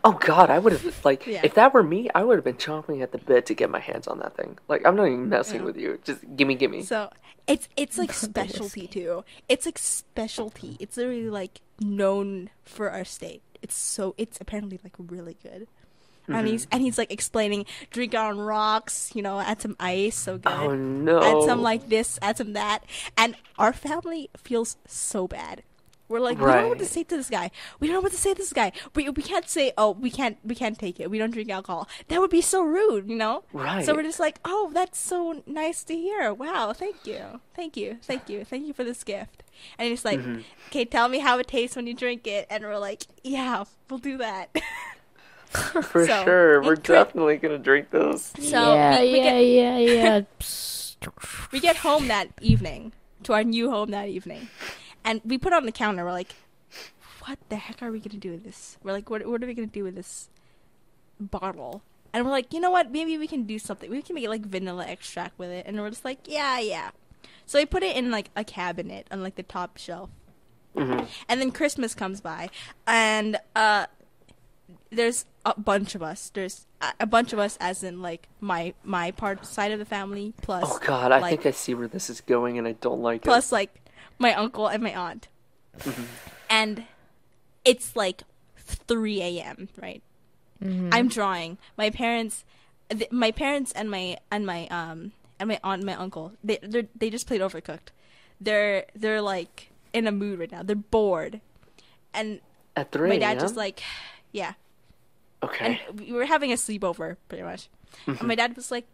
Oh God, I would have like Yeah. if that were me, I would have been chomping at the bit to get my hands on that thing. Like I'm not even messing with you. Just gimme, gimme. so it's it's like specialty too. It's like specialty. It's literally like known for our state. It's so it's apparently like really good. Mm-hmm. And he's and he's like explaining drink on rocks, you know, add some ice, so good. Oh no. add some like this, add some that, and our family feels so bad. We're like, we don't know what to say to this guy. We don't know what to say to this guy. We we can't say, oh, we can't we can't take it. We don't drink alcohol. That would be so rude, you know. Right. So we're just like, oh, that's so nice to hear. Wow, thank you, thank you, thank you, thank you for this gift. And he's like, Mm-hmm. okay, tell me how it tastes when you drink it. And we're like, yeah, we'll do that. For so, sure, we're in definitely gonna drink this. so yeah, we, we yeah, get yeah, yeah, Psst. we get home that evening to our new home that evening and we put it on the counter. We're like what the heck are we gonna do with this? We're like what, what are we gonna do with this bottle? And we're like you know what? Maybe we can do something. We can make like vanilla extract with it. And we're just like yeah yeah. So we put it in like a cabinet on like the top shelf. Mhm. and then christmas comes by and uh there's a bunch of us. There's a- bunch of us as in like my my part side of the family plus Oh God, I like, think I see where this is going, and I don't like it. plus like my uncle and my aunt. Mm-hmm. And it's like 3 a.m., right? I'm drawing. My parents th- my parents and my and my um and my aunt and my uncle, they they they just played overcooked. They're they're like in a mood right now. They're bored. And it. At three, my dad yeah? just like yeah. okay. And we were having a sleepover pretty much. And my dad was like,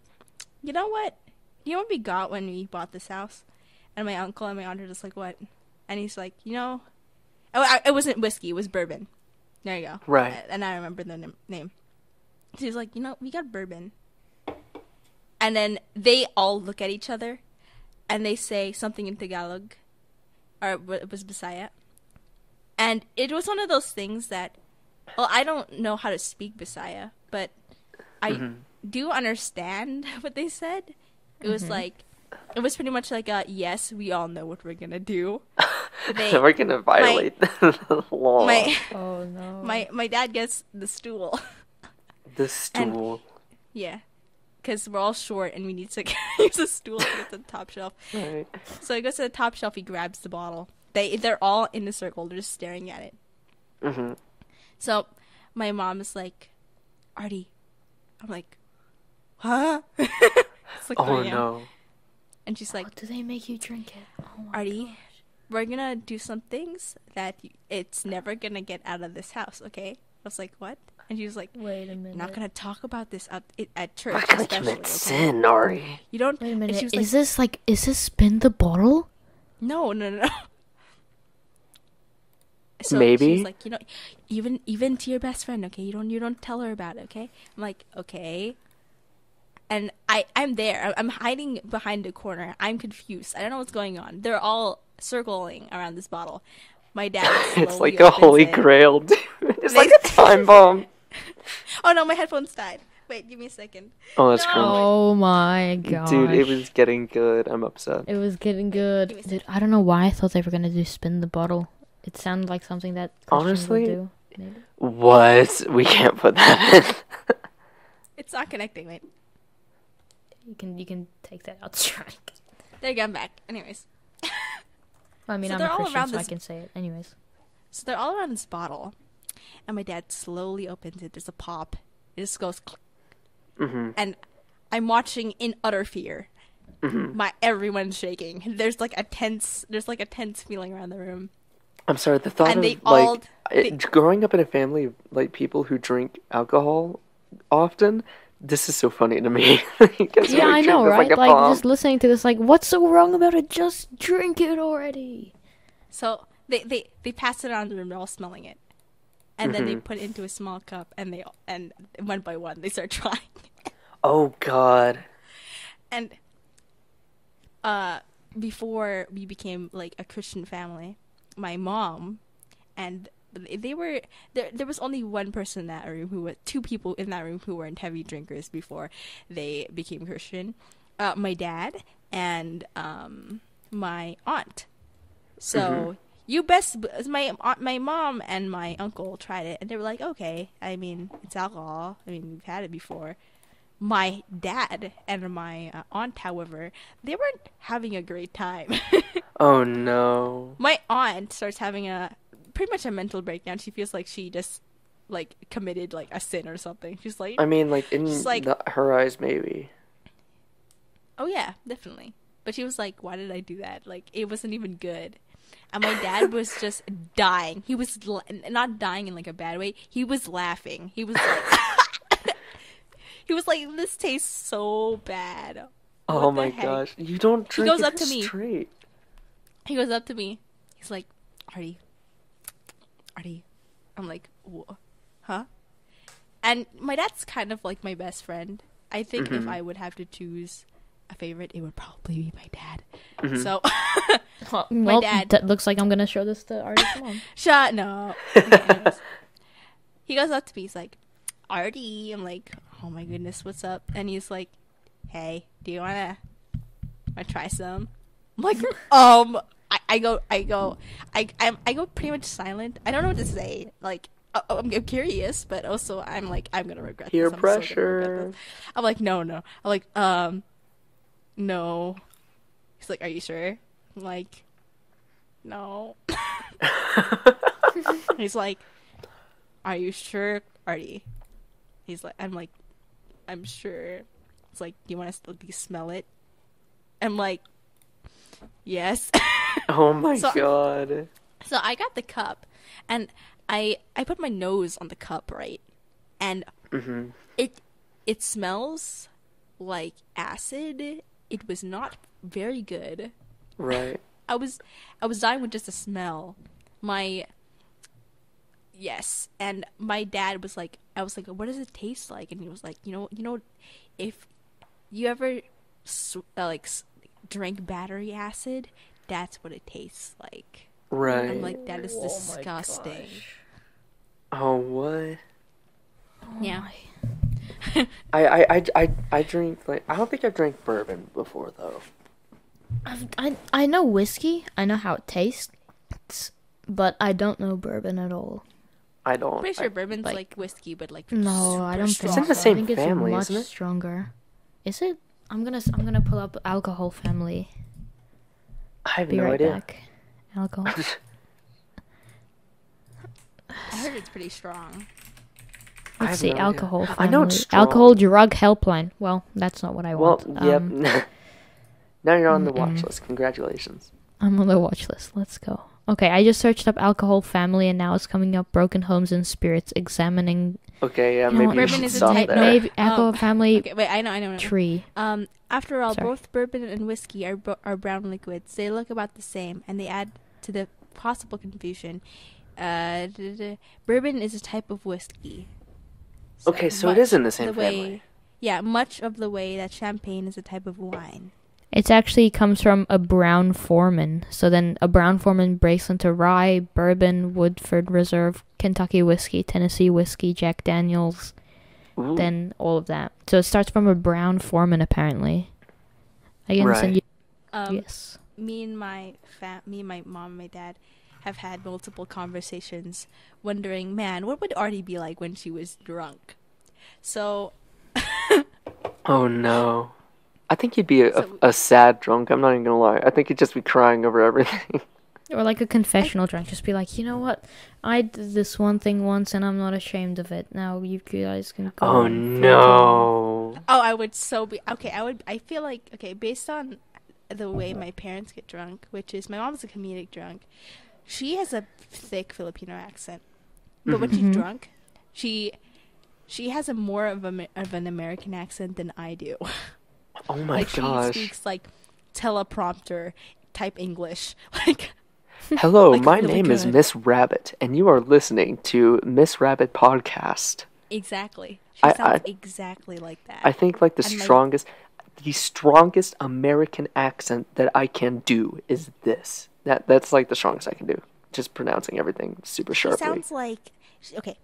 "You know what? You know what we got when we bought this house?" And my uncle and my aunt are just like, "What?" And he's like, "You know, oh, I, it wasn't whiskey; it was bourbon." There you go. Right. And I remember the nam- name. So he's like, "You know, we got bourbon." And then they all look at each other, and they say something in Tagalog, or it was Bisaya. And it was one of those things that, well, I don't know how to speak Bisaya, but I mm-hmm. do understand what they said. It was mm-hmm. like, it was pretty much like a yes, we all know what we're gonna do. They, we're gonna violate the law. my Oh no. my my dad gets the stool. the stool. yeah, because we're all short and we need to use a stool to get to the top shelf. Right. So he goes to the top shelf. He grabs the bottle. They they're all in a circle. They're just staring at it. Mhm. So my mom is like, Artie. I'm like, huh? it's like, Oh I am. no. And she's like, What do they make you drink it? Oh my Artie, we're gonna do some things that y- it's never gonna get out of this house, okay? I was like, what? And she was like, Wait a minute. not gonna talk about this at, it, at church, I'm not gonna especially. commit okay? sin, Ari. You don't. Wait a and minute. she was is like, this like is this spin the bottle? no, no, no, no. So Maybe. she's like, you know, even even to your best friend, okay? You don't you don't tell her about it, okay? I'm like, okay. And I I'm there. I'm- I'm hiding behind a corner. I'm confused. I don't know what's going on. They're all circling around this bottle. My dad. It's like a holy it. grail, dude. It's like a time bomb. Oh no, my headphones died. Wait, give me a second. Oh, that's No. cringe. Oh my god. Dude, it was getting good. I'm upset. It was getting good. Dude, I don't know why I thought they were gonna do spin the bottle. It sounded like something that Christians would Honestly, do. Maybe. What? We can't put that in. It's not connecting. Wait, You can you can take that out strike. there you go. I'm back. Anyways, I mean, So I'm they're a all Christian, around so I can say it. Anyways. so they're all around this bottle, and my dad slowly opens it. There's a pop. It just goes, click, hmm and I'm watching in utter fear. hmm My everyone's shaking. There's like a tense. There's like a tense feeling around the room. I'm sorry. The thought And of they like all- it- they- growing up in a family of like people who drink alcohol often. This is so funny to me. Yeah, I know, right? Like, Like, just listening to this, like, what's so wrong about it? Just drink it already. So they they they pass it around the room. They're all smelling it, and then they Mhm. put it into a small cup, and they and one by one they start trying. Oh God. and uh before we became like a christian family my mom and they were there there was only one person in that room who was two people in that room who weren't heavy drinkers before they became christian uh my dad and um my aunt so you best my aunt, my mom and my uncle tried it and they were like okay i mean it's alcohol i mean we've had it before my dad and my uh, aunt, however, they weren't having a great time. Oh no. my aunt starts having a pretty much a mental breakdown. She feels like she just like committed like a sin or something. She's like, I mean, like in like- the, her eyes, maybe. "Oh yeah, definitely." But she was like, "Why did I do that? Like it wasn't even good." And my dad was just dying. He was l- not dying in like a bad way. He was laughing. He was like He was like, "This tastes so bad." Oh What the my heck? gosh. You don't drink goes it up to me. straight. he goes up to me. He's like, Artie, Artie. I'm like, "Wha- huh? And my dad's kind of like my best friend. I think if Mhm. I would have to choose a favorite, it would probably be my dad. Mhm. So, well, dad- that looks like I'm gonna show this to Artie's mom. shut no. Okay, he goes up to me. He's like, Artie. I'm like, oh my goodness, what's up? And he's like, hey, do you wanna, wanna try some? I'm like, um, I, I go, I go, I, I'm, I go pretty much silent. I don't know what to say. Like, uh, I'm, I'm curious, but also I'm like, I'm gonna regret Peer this. I'm so regret pressure. this. I'm like, no, no. I'm like, um, no. He's like, are you sure? I'm like, no. He's like, "Are you sure, Artie?" He's like, "I'm like, I'm sure." It's like, "Do you want to smell it?" I'm like, "Yes." Oh my So- god. so I got the cup, and I I put my nose on the cup, right, and hmm it it smells like acid. It was not very good. Right. I was I was dying with just the smell. My yes, and my dad was like, I was like, what does it taste like? And he was like, you know, you know, if you ever uh, like s- drank battery acid, that's what it tastes like. Right. And I'm like, that is oh disgusting. oh what? Oh yeah, I, I, I, I, I drink like I don't think I've drank bourbon before though. I've, I I know whiskey. I know how it tastes, but I don't know bourbon at all. I don't. I'm pretty sure I- bourbon's like, like- whiskey, but like No, I don't strong. think in the same I think it's family, much isn't it? stronger. Is it? I'm gonna I'm gonna pull up alcohol family. I have Be no right idea. back. Alcohol. I heard it's pretty strong. I Let's see, no idea. alcohol. I know it's strong. Alcohol drug helpline. Well, that's not what I Well, want. Well, yep. Um, now you're on the watch list. Congratulations. I'm on the watch list. Let's go. Okay, I just searched up alcohol family, and now it's coming up broken homes and spirits. Examining Okay, yeah, You know maybe you Bourbon is a type- there. maybe alcohol Um, family Okay, wait, I know, I know, I know. tree. Um, after all, Sorry. both bourbon and whiskey are bro- are brown liquids. They look about the same, and they add to the possible confusion. Uh, d- d- bourbon is a type of whiskey. Okay, so it is in the same way, family. Yeah, much of the way that champagne is a type of wine. It actually comes from a Brown-Forman. So then a Brown-Forman breaks into rye, bourbon, Woodford Reserve, Kentucky whiskey, Tennessee whiskey, Jack Daniels, Ooh. then all of that. So it starts from a Brown-Forman apparently. I can send Right. you. Um, yes. me and my fa- me and my mom and my dad have had multiple conversations wondering, man, what would Artie be like when she was drunk? So Oh no. I think you'd be a, So- a, a sad drunk. I'm not even gonna lie. I think you'd just be crying over everything. Or like a confessional drunk. Just be like, you know what? I did this one thing once and I'm not ashamed of it. Now you guys can go. oh no. Oh, I would so be okay. I would. I feel like okay, based on the way my parents get drunk, which is my mom's a comedic drunk. She has a thick Filipino accent, but when she's Mhm. drunk, she she has a more of a of an American accent than I do. Oh my like she speaks like teleprompter type English. Like Hello, like, my really name is. Miss Rabbit, and you are listening to Miss Rabbit Podcast. exactly. She I- sounds I- exactly like that. I think like the And strongest, the strongest American accent that I can do is this. That that's like the strongest I can do. Just pronouncing everything super sharply. sounds like okay.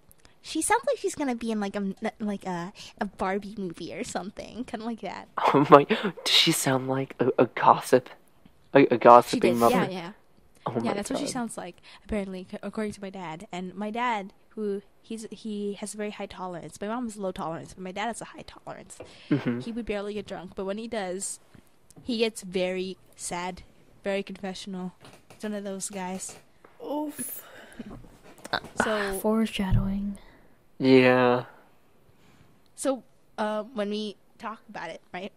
She sounds like she's gonna be in like a like a a Barbie movie or something, kind of like that. Oh my! Does she sound like a, a gossip? A, a She gossiping did, mother? yeah, yeah, Oh yeah. my That's what she sounds like, apparently, according to my dad. And my dad, who he's he has a very high tolerance. My mom has low tolerance, but my dad has a high tolerance. Mhm. He would barely get drunk, but when he does, he gets very sad, very confessional. He's one of those guys. Oof. So Foreshadowing. Yeah. So, uh, when we talk about it, right?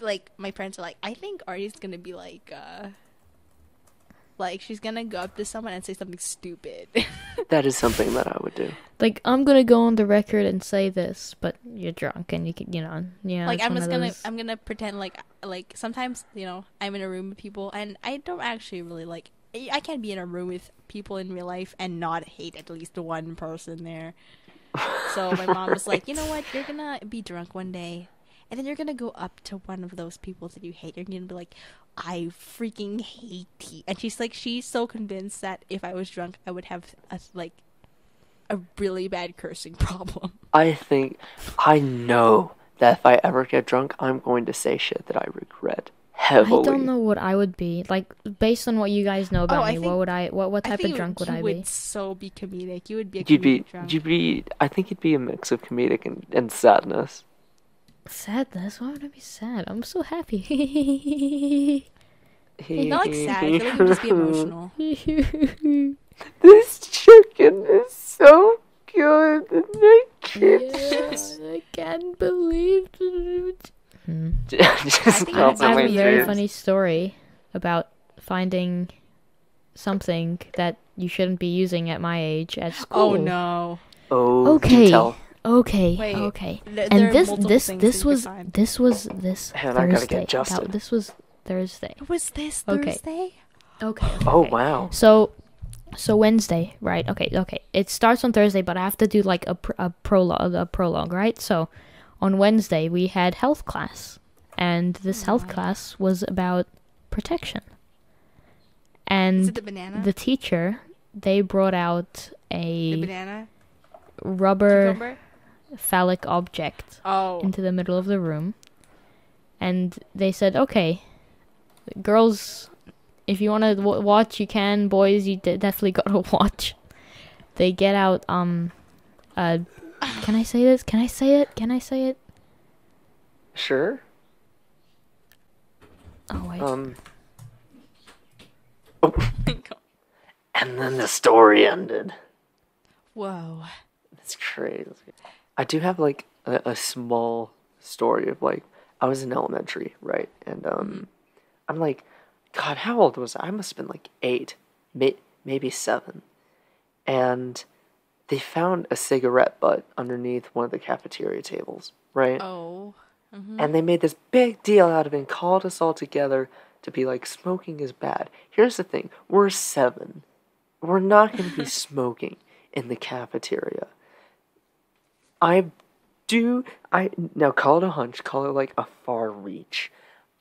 Like, my parents are like, I think Artie's gonna be like, uh, like she's gonna go up to someone and say something stupid. That is something that I would do. Like I'm gonna go on the record and say this, but you're drunk and you can, you know, yeah. like, I'm just gonna, those- I'm gonna pretend like, like sometimes, you know, I'm in a room with people and I don't actually really like. I can't be in a room with people in real life and not hate at least one person there. So my mom was like, you know what? You're gonna be drunk one day, and then you're gonna go up to one of those people that you hate. You're gonna be like, I freaking hate you. And she's like, she's so convinced that if I was drunk, I would have a like a really bad cursing problem. I think I know that if I ever get drunk, I'm going to say shit that I regret heavily. I don't know what I would be like based on what you guys know about Oh, me. think- what would I? What what I type think of drunk would you I would be? so be comedic. You would be a You'd be, drunk. you'd be. I think you'd be a mix of comedic and, and sadness. Sadness? Why would I be sad? I'm so happy. Not like sad. I feel like you would just be emotional. This chicken is so good, I can't yeah, I can't believe it. Hmm. just think I, it's I have a very funny story about finding something that you shouldn't be using at my age at school. Oh no. Oh, Okay. tell. Okay. Wait, okay. There, there And are this this things this that you could was this was this Man, get Thursday. That- this was Thursday. It was this Okay. Thursday? Okay. Oh wow. So, so Wednesday, right? Okay, okay. It starts on Thursday, but I have to do like a pr- a prologue, a prologue, right? So, on Wednesday we had health class, and this health class was about protection. And the the teacher, they brought out a banana? rubber Cucumber? phallic object Oh. into the middle of the room, and they said, "Okay, girls, if you want to w- watch, you can. Boys, you de- definitely gotta watch." They get out. Um, uh, can I say this? Can I say it? Can I say it? Sure. Oh wait. Um. Oh, and then the story ended. Whoa. That's crazy. I do have like a, a small story of like I was in elementary, right? And um, I'm like, God, how old was I? I must have been like eight, may, maybe seven. And they found a cigarette butt underneath one of the cafeteria tables, right? Oh. Mm-hmm. And they made this big deal out of it and called us all together to be like, smoking is bad. Here's the thing we're seven. We're not going to be smoking in the cafeteria. I do, I, now call it a hunch, call it like a far reach.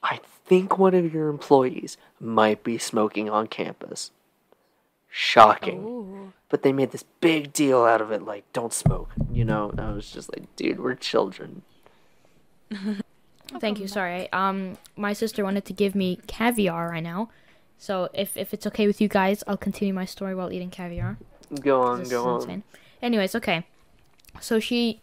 I think one of your employees might be smoking on campus. Shocking. Ooh. But they made this big deal out of it, like, don't smoke, you know? And I was just like, dude, we're children. Thank you. Sorry. Um, my sister wanted to give me caviar right now, so if if it's okay with you guys, I'll continue my story while eating caviar. Go on, go on. insane. Anyways, okay. So she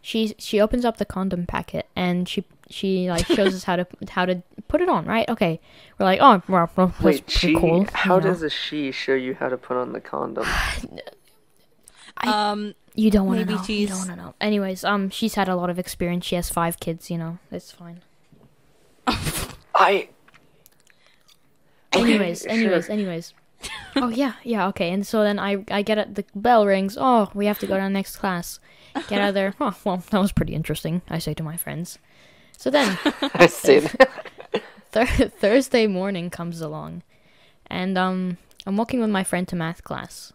she she opens up the condom packet and she she like shows us how to how to put it on, right? Okay. We're like, "Oh, well, well, that's Wait, pretty she, cool." how you know? does a she show you how to put on the condom? I, Um. You don't want to maybe know. You don't want to know. Anyways, um she's had a lot of experience. She has 5 kids, you know. It's fine. I. Okay, anyways, sure. anyways, anyways. oh yeah, yeah, okay. And so then I I get it. The bell rings. Oh, we have to go to the next class. Get out of there. Oh, well, that was pretty interesting. I say to my friends. So then I that. Thursday morning comes along, and um, I'm walking with my friend to math class,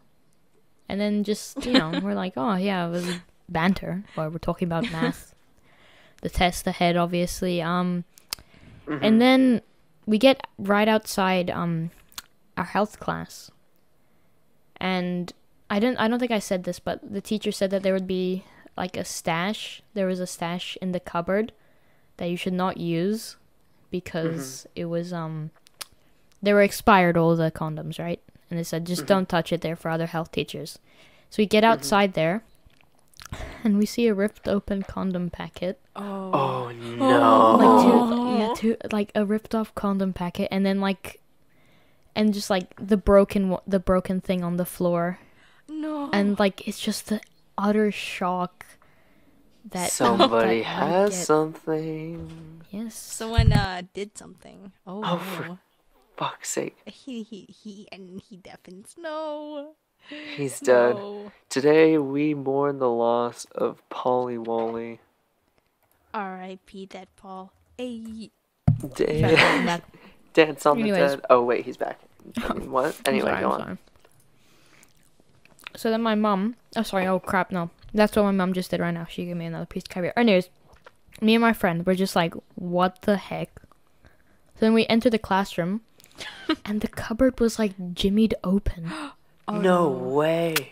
and then just you know we're like, oh yeah, it was banter while we're talking about math, the test ahead, obviously. Um, and then we get right outside um our health class, and I don't I don't think I said this, but the teacher said that there would be like a stash. There was a stash in the cupboard that you should not use because mm-hmm. it was um they were expired all the condoms, right? And they said just mm-hmm. don't touch it there for other health teachers. So we get mm-hmm. outside there and we see a ripped open condom packet. Oh. Oh no! Like two, oh. yeah, two like a ripped off condom packet and then like and just like the broken wa- the broken thing on the floor No. and like it's just the utter shock that Somebody that has get. something. yes Someone uh did something. Oh. Oh, for- Fuck's sake, He he he and he deafens. No. he's dead. No. Today we mourn the loss of PaulieWalie. R.I.P. Dead Paul. Hey. Dan- That- Dance on the Anyways. dead. Oh wait, he's back. I mean, what? Anyway, sorry, go I'm on. Sorry. So then my mom, oh sorry, oh crap, no, that's what my mom just did right now. She gave me another piece of caviar. Anyways, me and my friend were just like, what the heck? So then we enter the classroom, and the cupboard was like jimmied open, and oh, no way.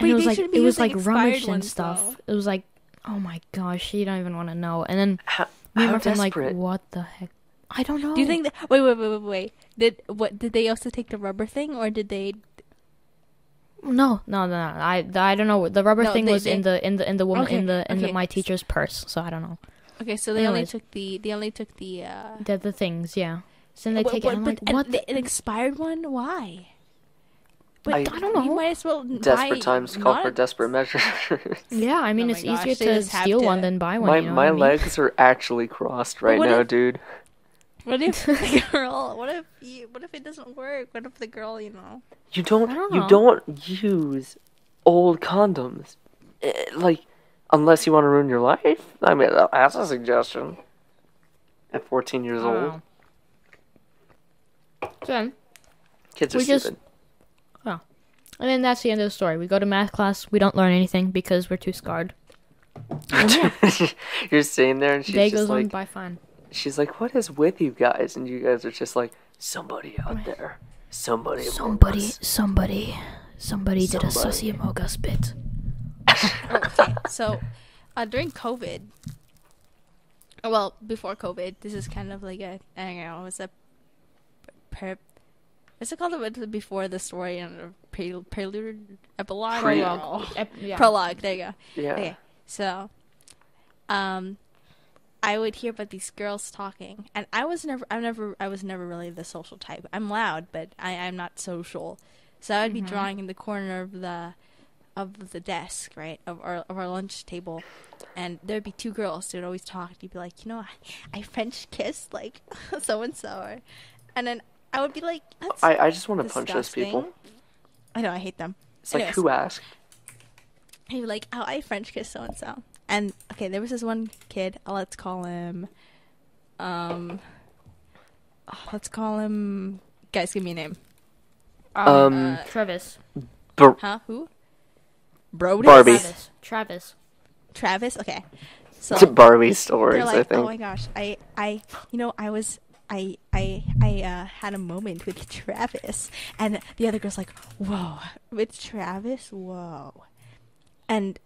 Wait, it was like it was like rummage expired and stuff. though. It was like, oh my gosh, you don't even want to know. And then How, me and my friend like, what the heck? I don't know. Do you think that? Wait, wait, wait, wait, wait. Did what? Did they also take the rubber thing, or did they? No, no, no, no. I, I don't know. The rubber No, thing they- was in the in the in the woman in the in the, my teacher's purse. So I don't know. Okay, so they only took the. They only took the. uh The the things, yeah. So then they what- take what- it. I'm but like, an- what? the- the- an expired one? Why? But I- I don't know. You might as well Desperate buy times call for desperate measures. yeah, I mean, my it's gosh, easier to just have steal one than buy one. my you know my what I mean? legs are actually crossed right now, if- dude. What if the girl? What if you? What if it doesn't work? What if the girl? You know. You don't don't you know. don't use old condoms. Eh, Like unless you want to ruin your life. I mean, that's a suggestion. At 14 years old. So then, kids are we just- stupid. and then that's the end of the story. We go to math class. We don't learn anything because we're too scarred. You're sitting there and she's Day just goes on by fine. She's like, "What is with you guys?" And you guys are just like, "Somebody out there, somebody, among Somebody, somebody, somebody did a sussy moga spit. Okay, so uh, during COVID, well, before COVID, this is kind of like a I don't know, it's a per, what's it called? It Before the story and a pre- prelude, epilogue, Pre- Prologue. yeah. prologue. There you go. Yeah. Okay, so, um, I would hear about these girls talking, and I was never, I never, I was never really the social type. I'm loud, but I, I'm not social. So I would be mm-hmm. drawing in the corner of the, of the desk, right, of our of our lunch table, and there'd be two girls. They'd always talk. You'd be like, you know, I, I French kissed like so and so, and then I would be like, That's I, I just want to punch those people. I know I hate them. It's like who asked? He'd be like, oh, I French kiss so and so. And okay, there was this one kid. uh, Let's call him. Um. oh, let's call him. Guys, give me a name. Um, Travis. Huh? Who? Brodus? Barbie. Travis. Travis. Travis. Okay. So It's a Barbie they're I like, think. oh my gosh, I, I, you know, I was. I I I uh, had a moment with Travis, and the other girl's like, "Whoa, with Travis, whoa," and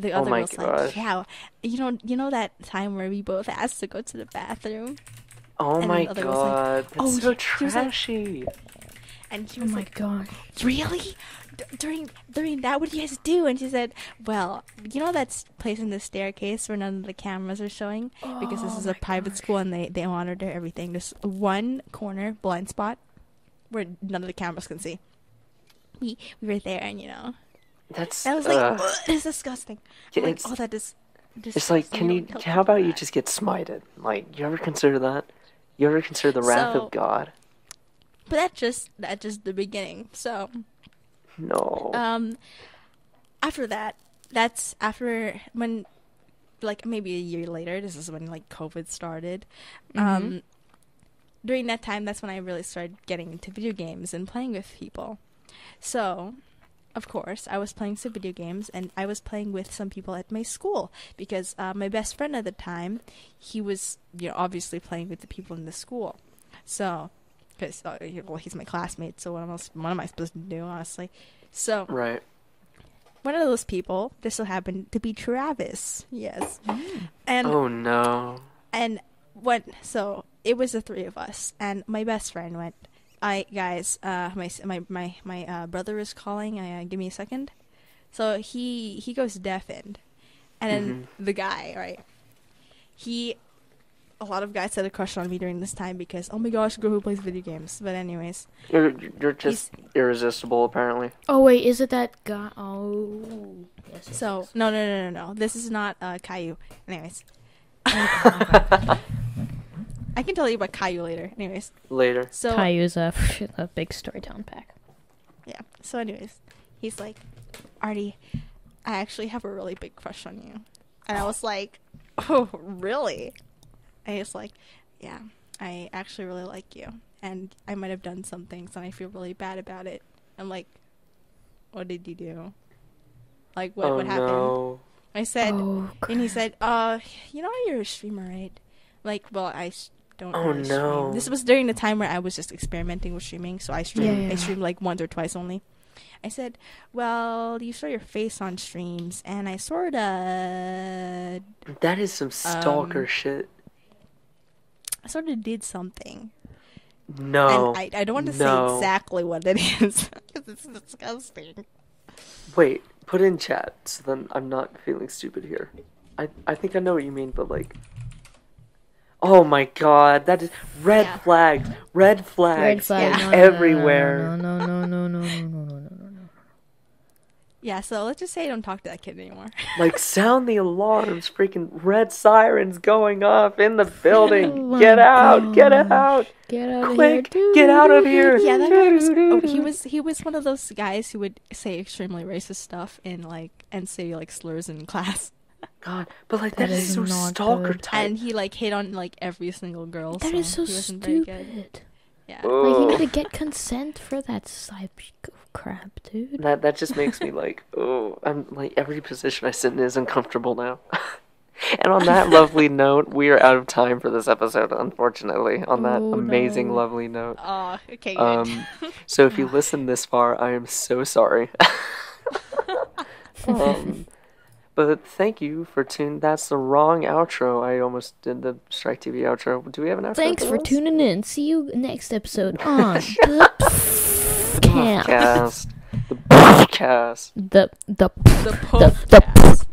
the Oh other my girl's gosh. like, "Yeah, you know, you know that time where we both asked to go to the bathroom, oh and my the other was like, god, that's "Oh, so he was like- trashy. and she Oh my like, gosh. really? D- during during that what do you guys do? And she said well you know that s- place in the staircase where none of the cameras are showing? Because this Oh is a my private school and they they monitor everything. There's one corner blind spot where none of the cameras can see. We we were there and you know That's that was like uh, "Ugh, it's disgusting yeah, like, it's, oh that is it's like can you. How about you just get smited? Like you ever consider that? You ever consider the wrath So- of God? but that's just that's just the beginning so No. um after that that's after when like maybe a year later this is when like covid started um during that time that's when i really started getting into video games and playing with people so of course i was playing some video games and i was playing with some people at my school because uh, my best friend at the time he was you know obviously playing with the people in the school so because uh, well he's my classmate so what else what am i supposed to do honestly so right. one of those people this so happened to be Travis. Yes. And Oh no. and what so it was the three of us and my best friend went I guys uh my my my my uh, brother is calling uh, give me a second. So he he goes deafened. And then the guy, right? He a lot of guys had a crush on me during this time because oh my gosh, girl who plays video games. But anyways, You're you're just irresistible apparently. Oh wait, is it that guy? Oh. Yes, yes, so yes. no no no no no. This is not uh Caillou. Anyways. I can tell you about Caillou later. Anyways. Later. So Caillou's a, a big story down pack. yeah. So anyways, he's like, Artie, I actually have a really big crush on you. And I was like, Oh, really? And he's like, Yeah, I actually really like you. And I might have done some things and I feel really bad about it. I'm like, What did you do? Like what oh what happened? no. I said Oh, and he said, "Uh, you know you're a streamer, right?" Like, well, I s- don't. Oh, really no. Stream. This was during the time where I was just experimenting with streaming, so I streamed. Yeah, I yeah. streamed like once or twice only. I said, "Well, you show your face on streams, and I sort of, That is some stalker Um, shit. I sort of did something." No. and I, I don't want to no. say exactly what it is because it's disgusting. Wait, put in chat so then I'm not feeling stupid here. I I think I know what you mean, but like Oh my god, that is red Yeah. flags. Red flags. Red flag. Yeah. Everywhere. No, no, no, no, no, no, no, no, no, no, no. Yeah, so let's just say I don't talk to that kid anymore. Like sound the alarms, freaking red sirens going off in the Oh building. my get out, get out. Get out Quick, of here. get out of here. Yeah, that guy was. Oh, he was. He was one of those guys who would say extremely racist stuff in like and say like slurs in class, God, but like That that is is so stalker good. type. and he like hit on like every single girl. That is so he wasn't very good. stupid. Yeah. Like you need to get consent for that type of crap, dude. That that just makes me like, oh, I'm like every position I sit in is uncomfortable now. and on that lovely note, we are out of time for this episode. Unfortunately, on that Oh, amazing, no. lovely note. Oh, okay, good. Um, so if you listen this far, I am so sorry. um, but thank you for tuning. That's the wrong outro. I almost did the Strike TV outro. Do we have an outro? Thanks for this? tuning in. See you next episode on the cast. Cast. The cast. The the the the podcast.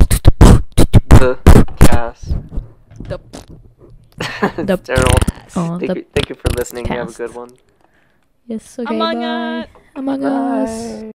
The cast. The The It's terrible. oh, Thank the you, thank you for listening. You have a good one. yes. Okay. Among bye. Us. Among Us. Bye.